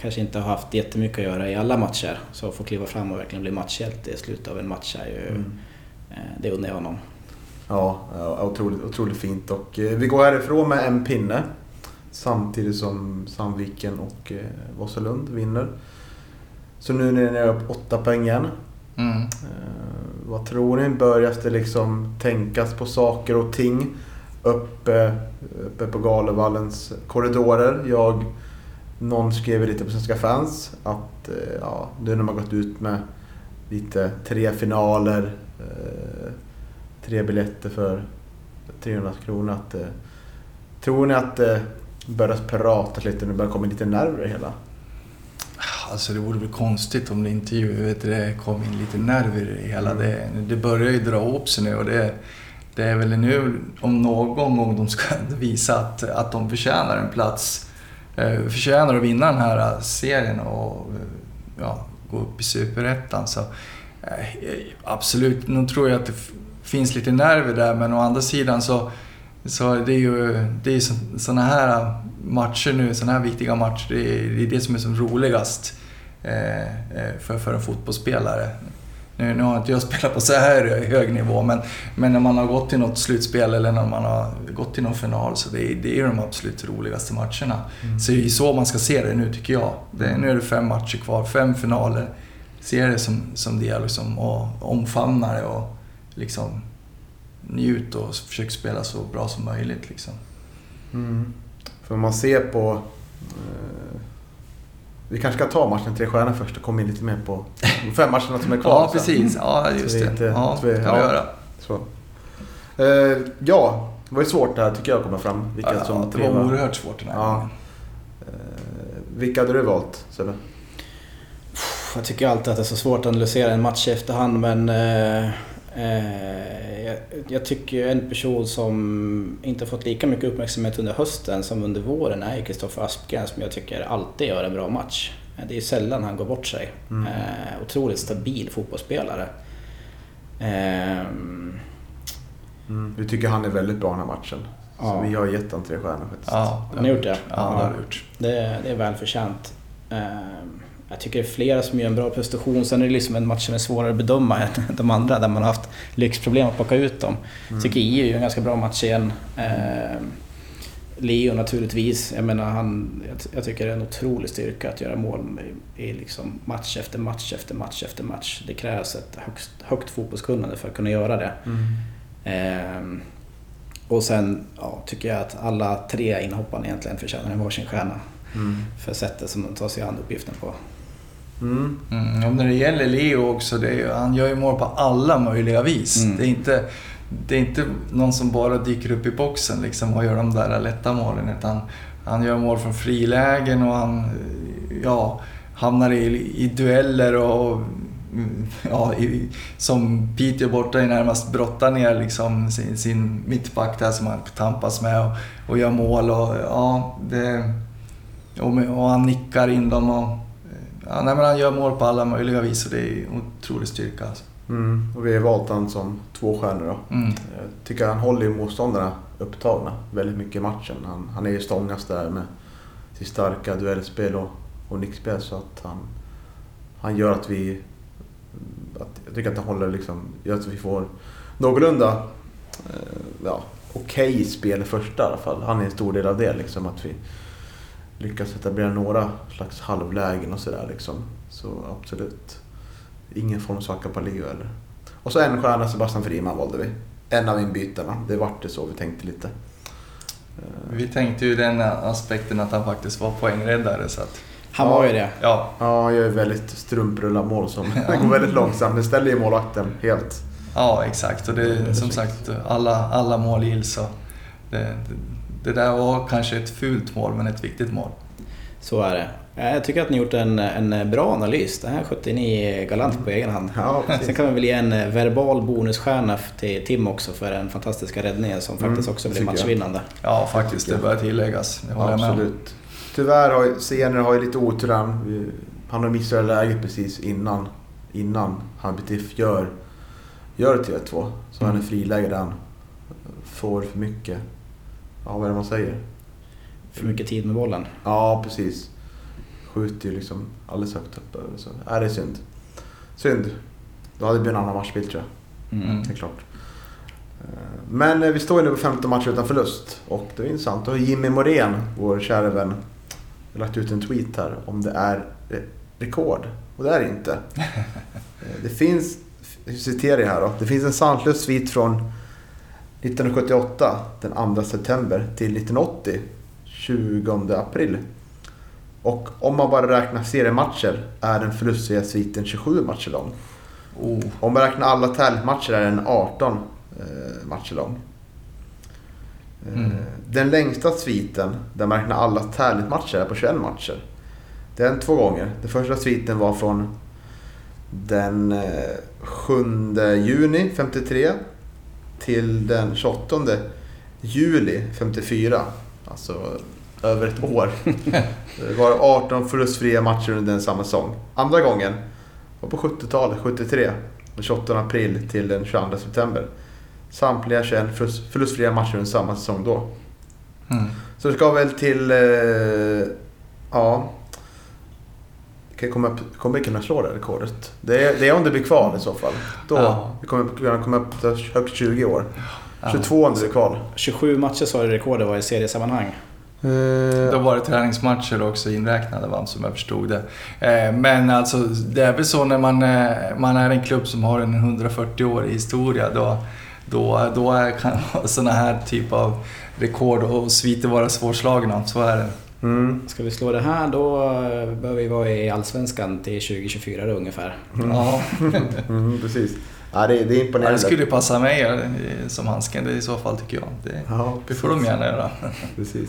kanske inte har haft jättemycket att göra i alla matcher. Så att få kliva fram och verkligen bli matchhjälte i slutet av en match är ju... Mm. Eh, det undrar jag honom. Ja, ja, otroligt, otroligt fint. Och eh, vi går härifrån med en pinne. Samtidigt som Sandviken och eh, Vasalund vinner. Så nu är ni nere upp åtta poäng igen. Mm. Eh, vad tror ni? Börjar det liksom tänkas på saker och ting uppe, uppe på Galevallens korridorer? Jag, någon skrev lite på Svenska fans att eh, ja, nu när man gått ut med lite tre finaler, eh, tre biljetter för 300 kronor. Att, tror ni att det börjar pratas lite nu, börjar komma lite nerver i hela? Alltså det vore väl konstigt om det inte vet det kom in lite nerver i det hela. Mm. Det, det börjar ju dra ihop sig nu och det, det är väl nu om någon gång de ska [LAUGHS] visa att, att de förtjänar en plats. Eh, förtjänar att vinna den här serien och eh, ja, gå upp i Superettan. Så eh, absolut, nog tror jag att det finns lite nerver där men å andra sidan så så det är ju det är sådana här matcher nu, sådana här viktiga matcher, det är, det är det som är som roligast eh, eh, för, för en fotbollsspelare. Nu, nu har inte jag [LAUGHS] spelat på så här hög nivå, men, men när man har gått till något slutspel eller när man har gått till någon final, så det är, det är de absolut roligaste matcherna. Så det är så man ska se det nu, tycker jag. Det, nu är det fem matcher kvar, fem finaler. Se det som, som det liksom, och omfamna det och liksom njut och försök spela så bra som möjligt. Liksom. Mm. För om man ser på... Eh, vi kanske ska ta matchen Tre Stjärnor först och komma in lite mer på de fem matcherna som är kvar. Ja, sen. precis. Ja, just det. inte- Ja, vi- kan vi ja. göra. Så. Eh, ja, det var ju svårt det här tycker jag att komma fram. Vilka Ja, som det var oerhört svårt den här Ja. gången. Eh, vilka hade du valt Sebbe? Jag tycker alltid att det är så svårt att analysera en match i efterhand men eh, jag, jag tycker en person som inte fått lika mycket uppmärksamhet under hösten som under våren är Kristoffer Aspgren som jag tycker alltid gör en bra match. Det är sällan han går bort sig. Mm. Eh, otroligt stabil fotbollsspelare. Mm. Vi tycker han är väldigt bra den här matchen. Så Ja. vi har gett han tre stjärnor faktiskt. Ja, Har ni gjort det? Ja, det har du gjort. Det, det är välförtjänt. Jag tycker det är flera som gör en bra prestation. Sen är det liksom en match som är svårare att bedöma än [LAUGHS] de andra där man har haft lyxproblem att plocka ut dem. Jag tycker EU är en ganska bra match igen. Ehm, Leo naturligtvis. Jag menar han, jag, jag tycker det är en otrolig styrka att göra mål i, i liksom match efter match efter match efter match. Det krävs ett högst, högt fotbollskunnande för att kunna göra det. Mm. Ehm, och sen ja, tycker jag att alla tre inhopparna egentligen förtjänar en varsin stjärna Mm. för sättet som de tar sig an uppgiften på. Mm. Mm, och när det gäller Leo också, är, han gör ju mål på alla möjliga vis. Mm. Det, är inte, det är inte någon som bara dyker upp i boxen liksom och gör de där lätta målen. Utan han gör mål från frilägen och han ja, hamnar i, i dueller och ja, i, som Piteå borta i närmast brottar ner liksom sin, sin mittback där som han tampas med och, och gör mål. Och, ja, det, och, och han nickar in dem. Och, ja, nej, men han gör mål på alla möjliga vis och det är otrolig styrka. Alltså. Mm. Och vi har valt han som två stjärnor då. Mm. Jag tycker han håller ju motståndarna upptagna väldigt mycket i matchen. Han, han är ju stångast där med sitt starka duellspel och, och nickspel så att han, han gör att vi... Att, jag tycker att han håller liksom, gör att vi får någorlunda eh, ja, okej spel i första i alla fall. Han är en stor del av det liksom att vi lyckas etablera några slags halvlägen och sådär liksom. Så absolut. Ingen form av svacka på Leo eller. Och så en stjärna Sebastian Friman valde vi. En av inbytarna. Det vart det så vi tänkte lite. Eh, Vi tänkte ju den aspekten att han faktiskt var poängräddare. Så att, Han Ja. var ju det. ja, Ja, gör ju väldigt strumprulla-mål som det [LAUGHS] går väldigt långsamt. Det ställer ju målvakten helt. ja, exakt. Och det, som sagt, alla, alla mål gills. Det, det, det där var kanske ett fult mål, men ett viktigt mål. Så är det. Jag tycker att ni gjort en, en bra analys. Det här skötte ni galant på egen hand. Ja. Sen kan vi väl ge en verbal bonusstjärna till Tim också för den fantastiska räddningen som faktiskt Mm, också blev tycker jag. matchvinnande. Ja, faktiskt. Det bör tilläggas. Det om. Absolut. Tyvärr har Senare har ju lite otur han. Har missat läget precis innan, innan Habitif gör, gör 3-2. Så han är Mm. friläge där han får för mycket. Ja, vad är det man säger? För mycket tid med bollen. Ja, precis. Skjuter ju liksom alldeles högt upp. Så. Ja, det är synd. Synd. Då hade det blivit en annan matchbild tror jag. Mm. Det är klart. Eh, Men eh, vi står ju nu på 15 matcher utan förlust. Och det är intressant. Har Jimmy Morén, vår kära vän, lagt ut en tweet här om det är rekord. Och det är det inte. [LAUGHS] Eh, Det finns, citerar jag här då. Det finns en sanslös tweet från 1978, den 2 september, till 1980, 20 april. Och om man bara räknar seriematcher är den förlustfria sviten 27 matcher lång. Oh. Om man räknar alla tävlingsmatcher är den 18 eh, matcher lång. Eh, Mm. Den längsta sviten, där man räknar alla tävlingsmatcher, är på 21 matcher. Den två gånger. Den första sviten var från den eh, 7 juni 53 till den 28 juli 54. Alltså över ett år. Det [LAUGHS] var 18 förlustfria matcher under den samma säsong. Andra gången var på 70-talet, 73. Den 28 april till den 22 september. Samtliga 21 förlust- förlustfria matcher under samma säsong då. Mm. Så det ska väl till... Eh, ja... Kan komma upp, kommer vi kunna slå det rekordet? Det är, det är om det blir kval i så fall. Då Ja. vi kommer vi kunna komma upp till högst 20 år. Ja. 22 om det blir kval. 27 matcher sa du rekordet var i seriesammanhang. Då var det träningsmatcher också inräknade va, som jag förstod det. Eh, Men alltså det är väl så när man, eh, man är en klubb som har en 140-årig historia då, då, då är, kan [LAUGHS] sådana här typ av rekord och sviter vara svårslagna. Så är det. Mm. Ska vi slå det här då eh, bör vi vara i Allsvenskan till 2024 då, ungefär. Ja, [LAUGHS] Mm, precis. Ja, det, det är Ja, imponerande. det skulle passa mig eh, som handsken det i så fall tycker jag. Det, Ja, det får de gärna göra. Precis.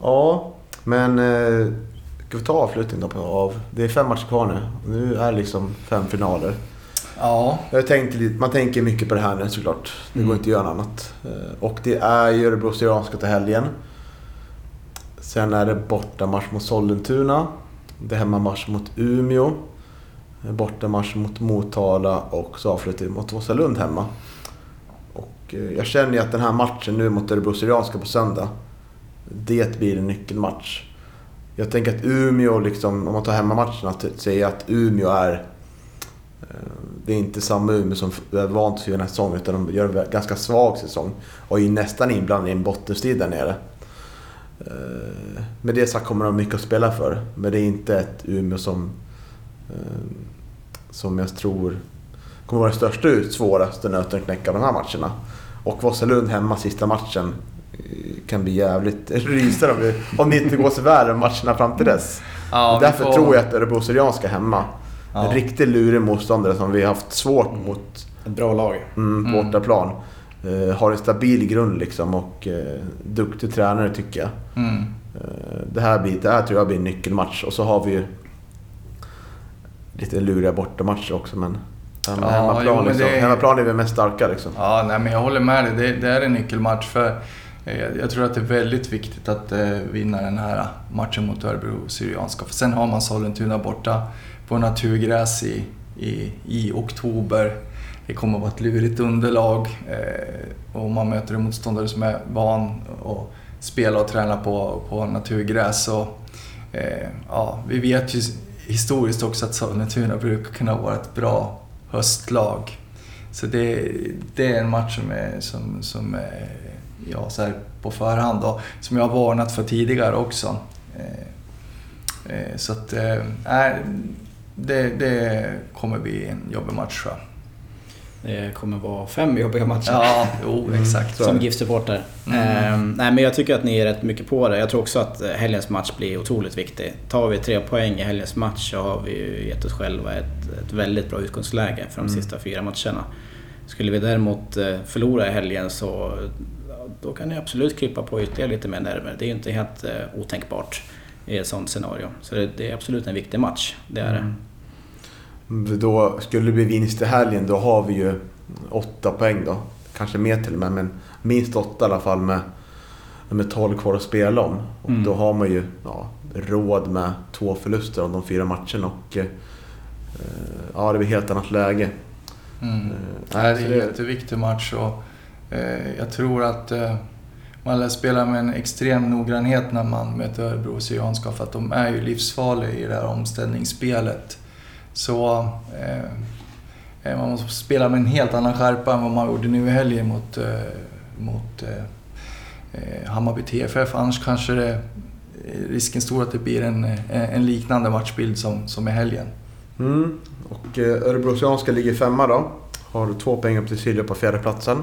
Ja, men... Eh, ska vi ta avslutningen då på av... Det är fem matcher kvar nu. Nu är det liksom fem finaler. Ja, Jag tänkte, lite- man tänker mycket på det här nu såklart. Det går Mm. inte att göra något annat. Och det är ju Örebro Syrianska till helgen. Sen är det bortamatch mot Sollentuna. Det är hemmamatch mot Umeå. Bortamatch mot Motala och så avslutar vi mot Vasalund hemma. Och eh, jag känner ju att den här matchen nu mot Örebro Syrianska på söndag. Det blir en nyckelmatch. Jag tänker att Umeå, liksom, om man tar hemmamatcherna, att säga att Umeå är eh, Det är inte samma Umeå som är vant vid den här säsongen utan de gör en ganska svag säsong. Och är nästan inblandade i en bottenstrid där nere. Eh, Med det sagt kommer de mycket att spela för. Men det är inte ett Umeå som, eh, som jag tror kommer vara den största och svåraste nöten att knäcka de här matcherna. Och Vasalund hemma sista matchen eh, kan bli jävligt [LAUGHS] rysare om, det- om det inte går så väl matcherna fram till dess. ja Därför får- tror jag att Örebro Syrianska hemma Ja. en riktigt lurig motståndare som vi har haft svårt mot Ett bra lag. mm, på Mm. Eh, har en stabil grund liksom och eh, duktig tränare tycker jag. Mm. Eh, det, här blir, det här tror jag blir en nyckelmatch. Och så har vi ju lite luriga bortamatcher också men Ja, hemmaplan, jo, men liksom. det- hemmaplan är vi mest starka liksom. Ja, nej, men jag håller med dig. Det, det är en nyckelmatch. för eh, Jag tror att det är väldigt viktigt att vinna den här matchen mot Örebro Syrianska. För sen har man Sollentuna borta på naturgräs i, i, i oktober. Det kommer att vara ett lurigt underlag eh, och man möter en motståndare som är van att spela och träna på, på naturgräs. Så, eh, ja, vi vet ju historiskt också att Sollentuna brukar kunna vara ett bra höstlag. Så det, det är en match som, är, som, som är, ja, så här på förhand då, som jag har varnat för tidigare också. Eh, eh, så att, eh, det, det kommer bli en jobbig match tror jag. Det kommer vara fem jobbiga matcher. Ja, jo, exakt. så. Som GIF-supporter. Mm. Ehm, nej men jag tycker att ni är rätt mycket på det. Jag tror också att eh, helgens match blir otroligt viktig. Tar vi tre poäng i helgens match så har vi ju gett oss själva ett, ett väldigt bra utgångsläge för de Mm. sista fyra matcherna. Skulle vi däremot eh, förlora i helgen så då kan ni absolut krypa på ytterligare lite mer nerver. Det är ju inte helt eh, otänkbart. i ett sånt scenario. Så det, det är absolut en viktig match, det är det. Mm. Då skulle det bli vinst i helgen, då har vi ju åtta poäng då. Kanske mer till och med, men minst åtta i alla fall med, med 12 kvar att spela om. Och Mm. då har man ju ja, råd med två förluster av de fyra matcherna. Och, eh, ja, det blir helt annat läge. Mm. Eh, det är en jätteviktig match och eh, jag tror att eh, man lär spela med en extrem noggrannhet när man möter Örebro Syrianska för att de är ju livsfarliga i det här omställningsspelet. Så eh, eh, man måste spela med en helt annan skärpa än vad man gjorde nu i helgen mot, eh, mot eh, eh Hammarby TFF. Annars kanske det, eh, är risken stor att det blir en, en liknande matchbild som, som i helgen. Mm. Och Örebro Oceanska ligger femma då. Har två poäng upp till Silja på fjärdeplatsen.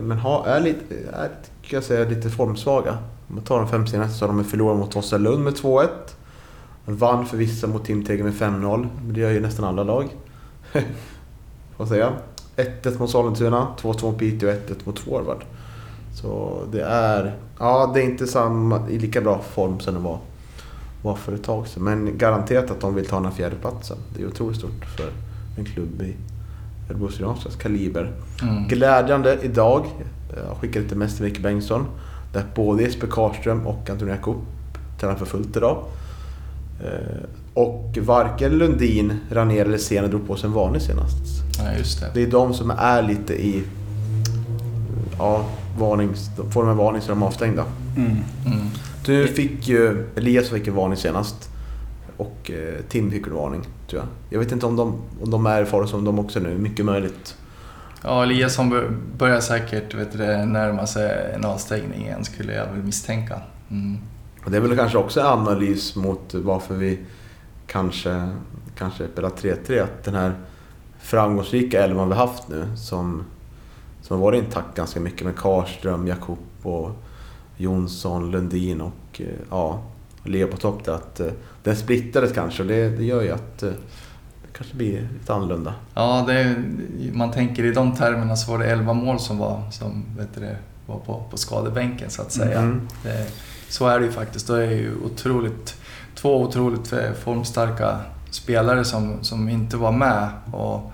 Men har, är lite, är, kan jag säga, lite formsvaga. Om man tar de fem senaste så har de förlorat mot Tosselund med 2-1. Vann för vissa mot Tim Tegel med 5-0. Men det gör ju nästan alla lag. Får säga. 1-1 mot Sollentuna, 2-2 mot Piteå och 1-1 mot Forward. Så det är... Ja, det är inte samma, i lika bra form som det var, var för ett tag sedan. Men garanterat att de vill ta den här fjärdeplatsen. Det är otroligt stort för en klubb i Örebro Syrianskas kaliber. Mm. Glädjande idag, jag skickade till Mäster Micke Bengtsson, där både Jesper Karlström och Antonia Kopp tränar för fullt idag. Eh, Och varken Lundin, Ranier eller Sena drog på sig en varning senast. Ja, just det. Det är de som är lite i... Ja, varnings, får de en varning så är de avstängda. Mm. Mm. Du fick ju... Elias fick en varning senast. Och eh, Tim fick en varning, tror jag. Jag vet inte om de, om de är i fara som de också nu. Mycket möjligt. Ja, Eliasson bör- börjar säkert vet du, närma sig en avstängning igen, skulle jag väl misstänka. Mm. Och det är väl kanske också en analys mot varför vi kanske, kanske spelar 3-3. Att den här framgångsrika elvan vi haft nu som, som har varit intakt ganska mycket med Karström, Jakob och Jonsson, Lundin och eh, ja, Leo på topp där. Att eh, den splittrades kanske och det, det gör ju att eh, det kanske blir lite annorlunda. Ja, det, man tänker i de termerna så var det 11 mål som var, som, vet du, var på, på skadebänken så att säga. Mhm. Det, så är det ju faktiskt. Det är ju otroligt, två otroligt eh, formstarka spelare som, som inte var med. Och,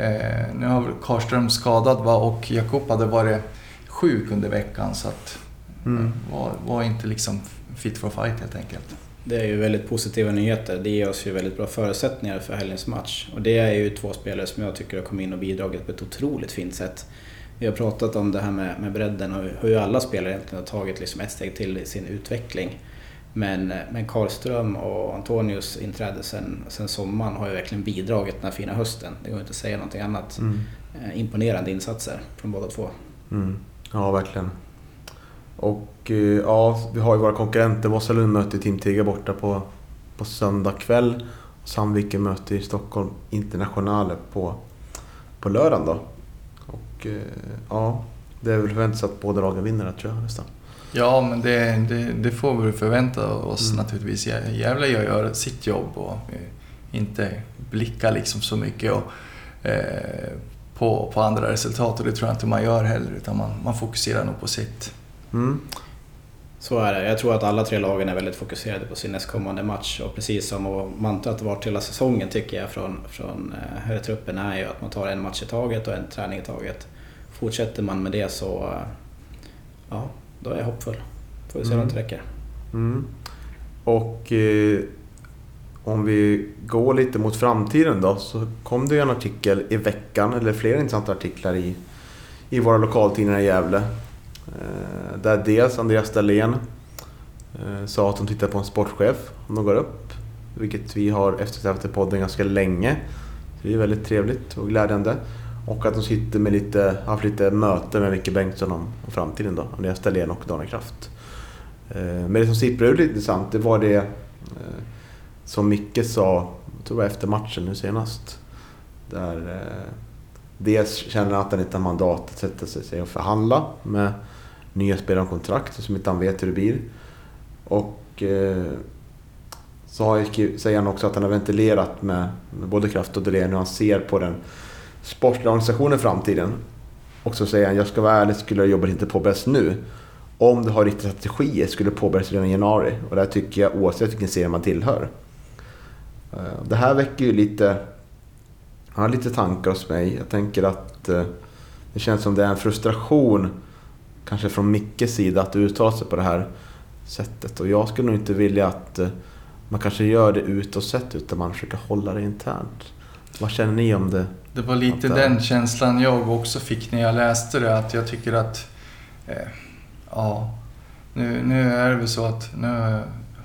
eh, nu har väl Karlström skadad va? och Jakob hade varit sjuk under veckan så att Mm. var, var inte liksom fit for fight helt enkelt. Det är ju väldigt positiva nyheter. Det ger oss ju väldigt bra förutsättningar för helgens match. Och det är ju två spelare som jag tycker har kommit in och bidragit på ett otroligt fint sätt. Vi har pratat om det här med, med bredden och hur alla spelare egentligen har tagit liksom ett steg till i sin utveckling. Men, men Karlström och Antonius inträde sen, sen sommaren har ju verkligen bidragit den här fina hösten. Det går inte att säga någonting annat. Mm. Eh, Imponerande insatser från båda två. Mm. Ja, verkligen. Och eh, ja, vi har ju våra konkurrenter. Vasalund möter Team Tiga borta på, på söndag kväll. Sandviken möter i Stockholm Internationale på, på lördagen då. Och eh, ja, det är väl förväntat att båda lagen vinner tror jag nästan. Ja, men det, det, det får vi förvänta oss Mm. naturligtvis. Gä- Gävle gör, sitt jobb och eh, inte blicka liksom så mycket och, eh, på, på andra resultat och det tror jag inte man gör heller utan man, man fokuserar nog på sitt. Mm. Så är det. Jag tror att alla tre lagen är väldigt fokuserade på sin nästkommande match och precis som mantrat varit hela säsongen tycker jag från, från eh, herrtruppen är ju att man tar en match i taget och en träning i taget. Fortsätter man med det så eh, ja, då är jag hoppfull. Får vi se hur långt det räcker. Mm. Och eh, om vi går lite mot framtiden då så kom det ju en artikel i veckan, eller flera intressanta artiklar i, i våra lokaltidningar i Gävle. Eh, där dels Andreas Dahlén eh, sa att de tittar på en sportchef om de går upp. Vilket vi har eftersträvat i podden ganska länge. Så det är väldigt trevligt och glädjande. Och att de sitter med lite, haft lite möte med Micke Bengtsson om, om framtiden då. Andreas Dahlén och Daniel Kraft. Eh, men det som sipprade ut lite intressant, det var det som Micke sa, jag tror det var efter matchen nu senast. Där dels känner han att han inte har mandat att sätta sig och förhandla med nya spelare om kontrakt som inte han vet hur det blir. Och eh, så har jag säger han också att han har ventilerat med, med både Kraft och Delén hur han ser på den sportsliga organisationen i framtiden. Och så säger han, jag ska vara ärlig, skulle jag jobbat inte påbörjas nu. om du har riktiga strategier, skulle påbörjas redan i januari. Och det här tycker jag oavsett vilken serie man tillhör. Eh, Det här väcker ju lite, han har lite tankar hos mig. Jag tänker att eh, det känns som det är en frustration, kanske från Mickes sida, att uttala sig på det här sättet. Och jag skulle nog inte vilja att eh, man kanske gör det utåt sett, utan man försöker hålla det internt. Vad känner ni om det? Det var lite Att, eh, den känslan jag också fick när jag läste det. Att jag tycker att... Eh, ja, nu, nu är det väl så att nu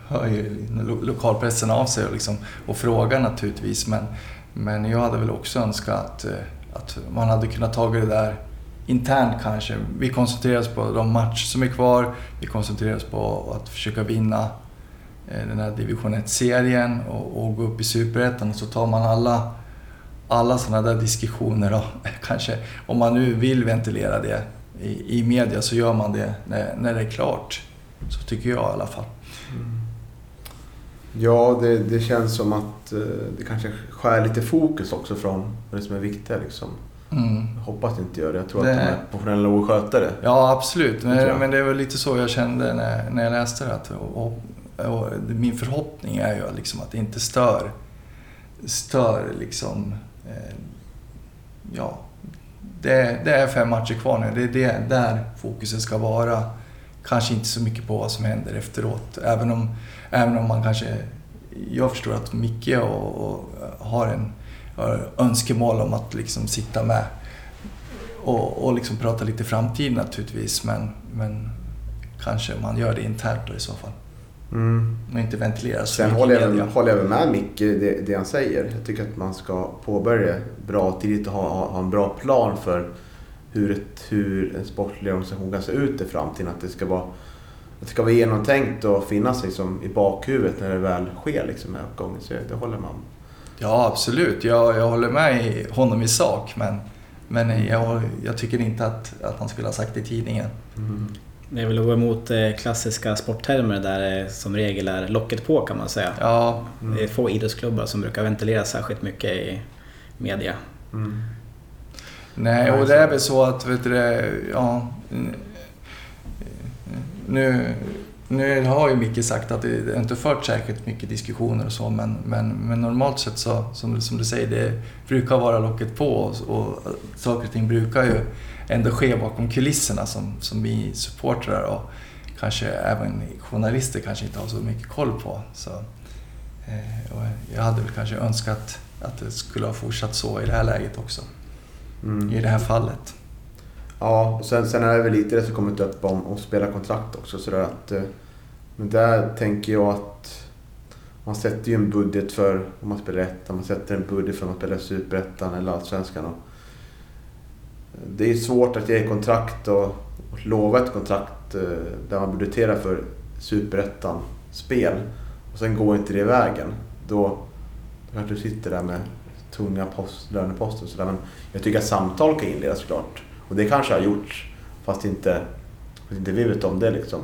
hör ju lo- lokalpressen av sig och, liksom, och frågar naturligtvis. Men, men jag hade väl också önskat att, eh, att man hade kunnat ta det där internt kanske. Vi koncentrerar oss på de matcher som är kvar. Vi koncentrerar oss på att försöka vinna eh, den här division 1-serien och, och gå upp i superettan. Så tar man alla alla sådana där diskussioner då, [LAUGHS] kanske, om man nu vill ventilera det i, i media så gör man det när, när det är klart. Så tycker jag i alla fall. Mm. Ja, det, det känns som att eh, det kanske skär lite fokus också från det som är viktigt. Liksom. Mm. Jag hoppas inte gör det. Jag tror Det- att de är professionella och sköter det. Ja, absolut. Men, men det är väl lite så jag kände när, när jag läste det. Att, och, och min förhoppning är ju liksom att det inte stör, stör liksom... Eh, ja, det, det är fem matcher kvar nu. Det är det, där fokuset ska vara. Kanske inte så mycket på vad som händer efteråt. Även om, även om man kanske... Jag förstår att Micke och, och har en har önskemål om att liksom sitta med och, och liksom prata lite framtid naturligtvis. Men, men kanske man gör det internt då i så fall. Mm. Och inte ventilerar så Sen håller jag, media. håller jag med Micke det, det han säger. Jag tycker att man ska påbörja bra tidigt och ha, ha, en bra plan för hur, ett, hur en sportlig organisation kan se ut i framtiden. Att det ska vara, att det ska vara genomtänkt och finnas liksom i bakhuvudet när det väl sker liksom, uppgången. Så det håller man. Ja, absolut. Jag, jag håller med i- honom i sak. Men, men jag, jag tycker inte att, att han skulle ha sagt det i tidningen. Det är väl att gå emot eh, klassiska sporttermer där det som regel är locket på kan man säga. Ja, Det är få idrottsklubbar som brukar ventilera särskilt mycket i media. Mm. nej, och det är väl så att, vet du det, ja... Nu, nu har ju Micke sagt att det inte fört särskilt mycket diskussioner och så, men, men, men normalt sett så, som, som du säger, det brukar vara locket på och, och saker och ting brukar ju ändå ske bakom kulisserna som, som vi supportrar och kanske även journalister kanske inte har så mycket koll på. Så, eh, jag hade väl kanske önskat att det skulle ha fortsatt så i det här läget också, Mm. i det här fallet. Ja, och sen, sen är det väl lite det som kommit upp om att spela kontrakt också. Så att, eh, men där tänker jag att man sätter ju en budget för om man spelar ettan, man sätter en budget för om man spelar superettan eller allsvenskan. Och det är svårt att ge kontrakt och, och lova ett kontrakt eh, där man budgeterar för superettan-spel och sen går inte det vägen. Då, då kanske du sitter där med tunga post, löneposter och sådär. Men jag tycker att samtal kan inledas såklart. Och det kanske har gjorts fast inte, fast inte vi vet om det liksom.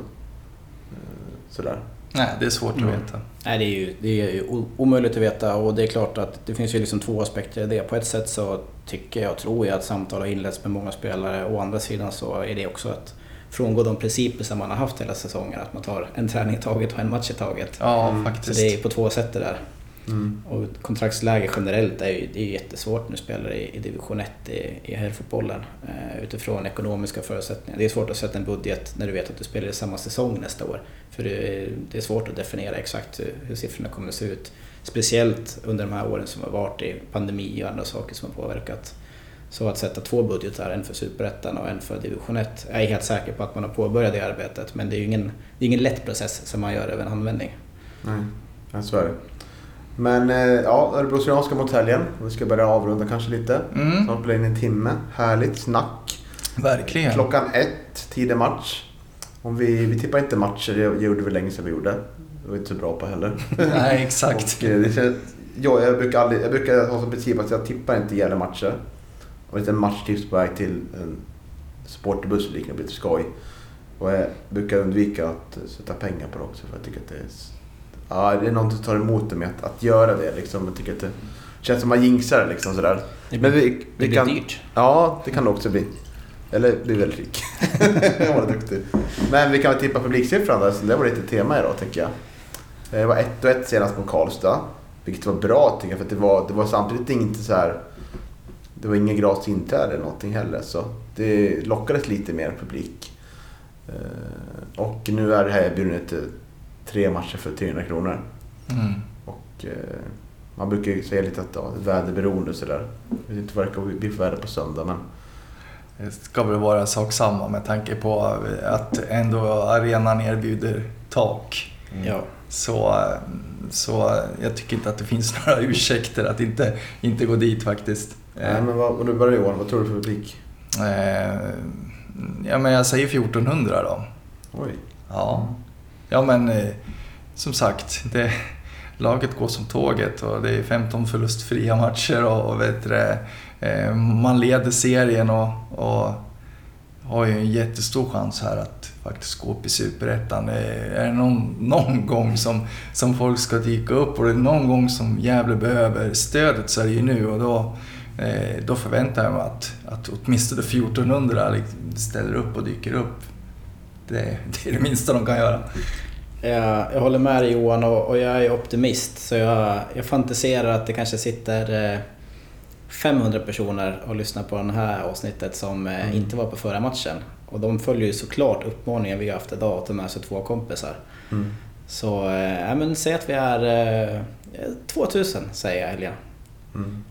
Sådär. Nej, det är svårt Mm. att veta. Nej, det är ju det är ju omöjligt att veta och det är klart att det finns ju liksom två aspekter i det. På ett sätt så tycker jag, tror jag att samtal har inletts med många spelare. Å andra sidan så är det också att frångå de principer som man har haft hela säsongen. Att man tar en träning i taget och en match i taget. Ja, Mm. Så faktiskt. det är på två sätt det där. Mm. Och kontraktsläge generellt är ju, det är jättesvårt när du spelar i, i division 1 i, i herrfotbollen eh, utifrån ekonomiska förutsättningar. Det är svårt att sätta en budget när du vet att du spelar i samma säsong nästa år. För det, det är svårt att definiera exakt hur, hur siffrorna kommer att se ut. Speciellt under de här åren som har varit i pandemi och andra saker som har påverkat. Så att sätta två budgetar, en för Superettan och en för division 1. Jag är helt säker på att man har påbörjat det arbetet men det är ju ingen, det är ingen lätt process som man gör över en handvändning. Nej, så är det. Men eh, ja, Örebro Syrianska mot helgen. Vi ska börja avrunda kanske lite. Mm, Snart blir det en timme. Härligt snack. verkligen. Klockan ett, tidig match. Om vi, vi tippar inte matcher, det gjorde vi länge sedan vi gjorde. Det var inte så bra på heller. [LAUGHS] Nej, exakt. Och, eh, känns, ja, jag, brukar aldrig, jag brukar ha som princip att jag tippar inte gäller matcher. Om inte en matchtips på väg till en supporterbuss eller liknande blir lite skoj. Och jag brukar undvika att sätta pengar på det också för jag tycker att det är... Ja, det är något som tar emot det med att, att göra det liksom. Jag tycker att det känns som att man jinxar liksom sådär. Det Men blir, vi, det vi blir kan, dyrt. Ja, det kan det också bli. Eller bli väldigt rik. [LAUGHS] jag var duktig. Men vi kan väl tippa publiksiffran då, så det var lite tema idag tänker jag. Det var 1 1 senast mot Karlstad. Vilket var bra tycker jag, för att det var, det var samtidigt inte så här... Det var ingen gratis inträde eller någonting heller, så det lockades lite mer publik. Eh, Och nu är det här erbjudandet till tre matcher för 300 kronor. Mm. Och eh, man brukar ju säga lite att ja, det är väderberoende och sådär. Jag vet inte vad det kommer bli för väder på söndag, men Det ska väl vara sak samma med tanke på att ändå arenan erbjuder tak. Ja. Så, så jag tycker inte att det finns [LAUGHS] några ursäkter att inte, inte gå dit faktiskt. Nej, men vad, och du börjar Johan, vad tror du för publik? Eh, ja, men jag säger 1400 då. Oj. Ja, ja men eh, som sagt, det, laget går som tåget och det är 15 förlustfria matcher och, och vet det, eh, man leder serien och, och har ju en jättestor chans här att faktiskt gå upp i Superettan. Eh, Är det någon, någon gång som, som folk ska dyka upp och det är någon gång som Gävle behöver stödet så är det ju nu och då, eh, då förväntar jag mig att, att åtminstone 1400 ställer upp och dyker upp. Det, det är det minsta de kan göra. Jag, jag håller med dig Johan och, och jag är optimist så jag, jag fantiserar att det kanske sitter eh, 500 personer och lyssnar på det här avsnittet som eh, Mm. inte var på förra matchen. Och de följer ju såklart uppmaningen vi har haft idag att ta med sig två kompisar. Mm. Så eh, ja, men säg att vi är eh, 2000 säger jag Helena. Mm.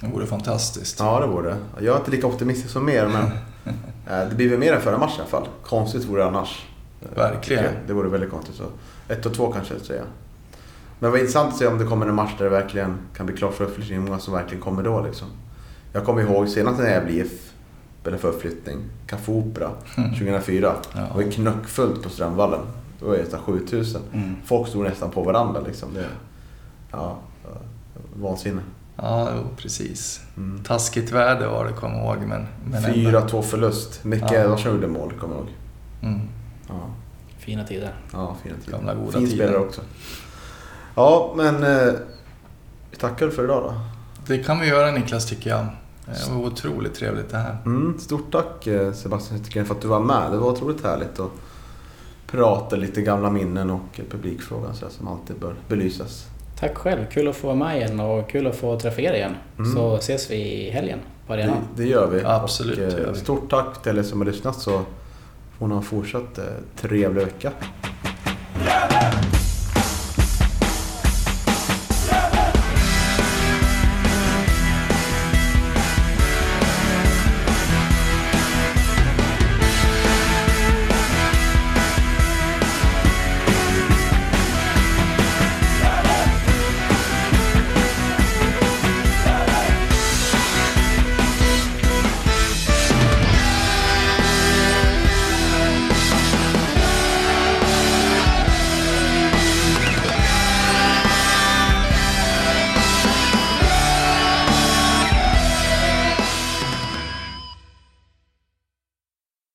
Det vore fantastiskt. Ja, det vore det. Jag är inte lika optimistisk som er, men eh, [LAUGHS] det blir väl mer än förra matchen i alla fall. Konstigt vore det annars. Eh, Verkligen. Det vore väldigt konstigt. Så. Ett och två kanske, säger jag. Men vad intressant att se om det kommer en match där det verkligen kan bli klart för uppflyttning. Hur många som verkligen kommer då liksom. Jag kommer ihåg senast när jag blev IF för uppflyttning, Café Opera, 2004. Ja. Det var ju knöckfullt på Strömvallen. Då var det nästan 7000. Mm. Folk stod nästan på varandra liksom. Det, ja, vansinne. Ja, jo, precis. Mm. Taskigt väder var det, kommer jag ihåg. Men, men ändå. 4-2 förlust. Micke Ja. Larsson gjorde mål, kommer jag ihåg. Mm. Ja, Fina tider. ja fina tider. Gamla goda fin tider. spelare också. Ja, men eh, vi tackar för idag då. Det kan vi göra Niklas, tycker jag. Det var otroligt trevligt det här. Mm, stort tack eh, Sebastian Zettergren för att du var med. Det var otroligt härligt att prata lite gamla minnen och eh, publikfrågan så som alltid bör belysas. Tack själv, kul att få vara med igen och kul att få träffa er igen. Mm. Så ses vi i helgen på Det, arenan. det gör vi. Absolut, Och, det gör eh, vi. stort tack till er som har lyssnat så får ni ha en fortsatt eh, trevlig vecka.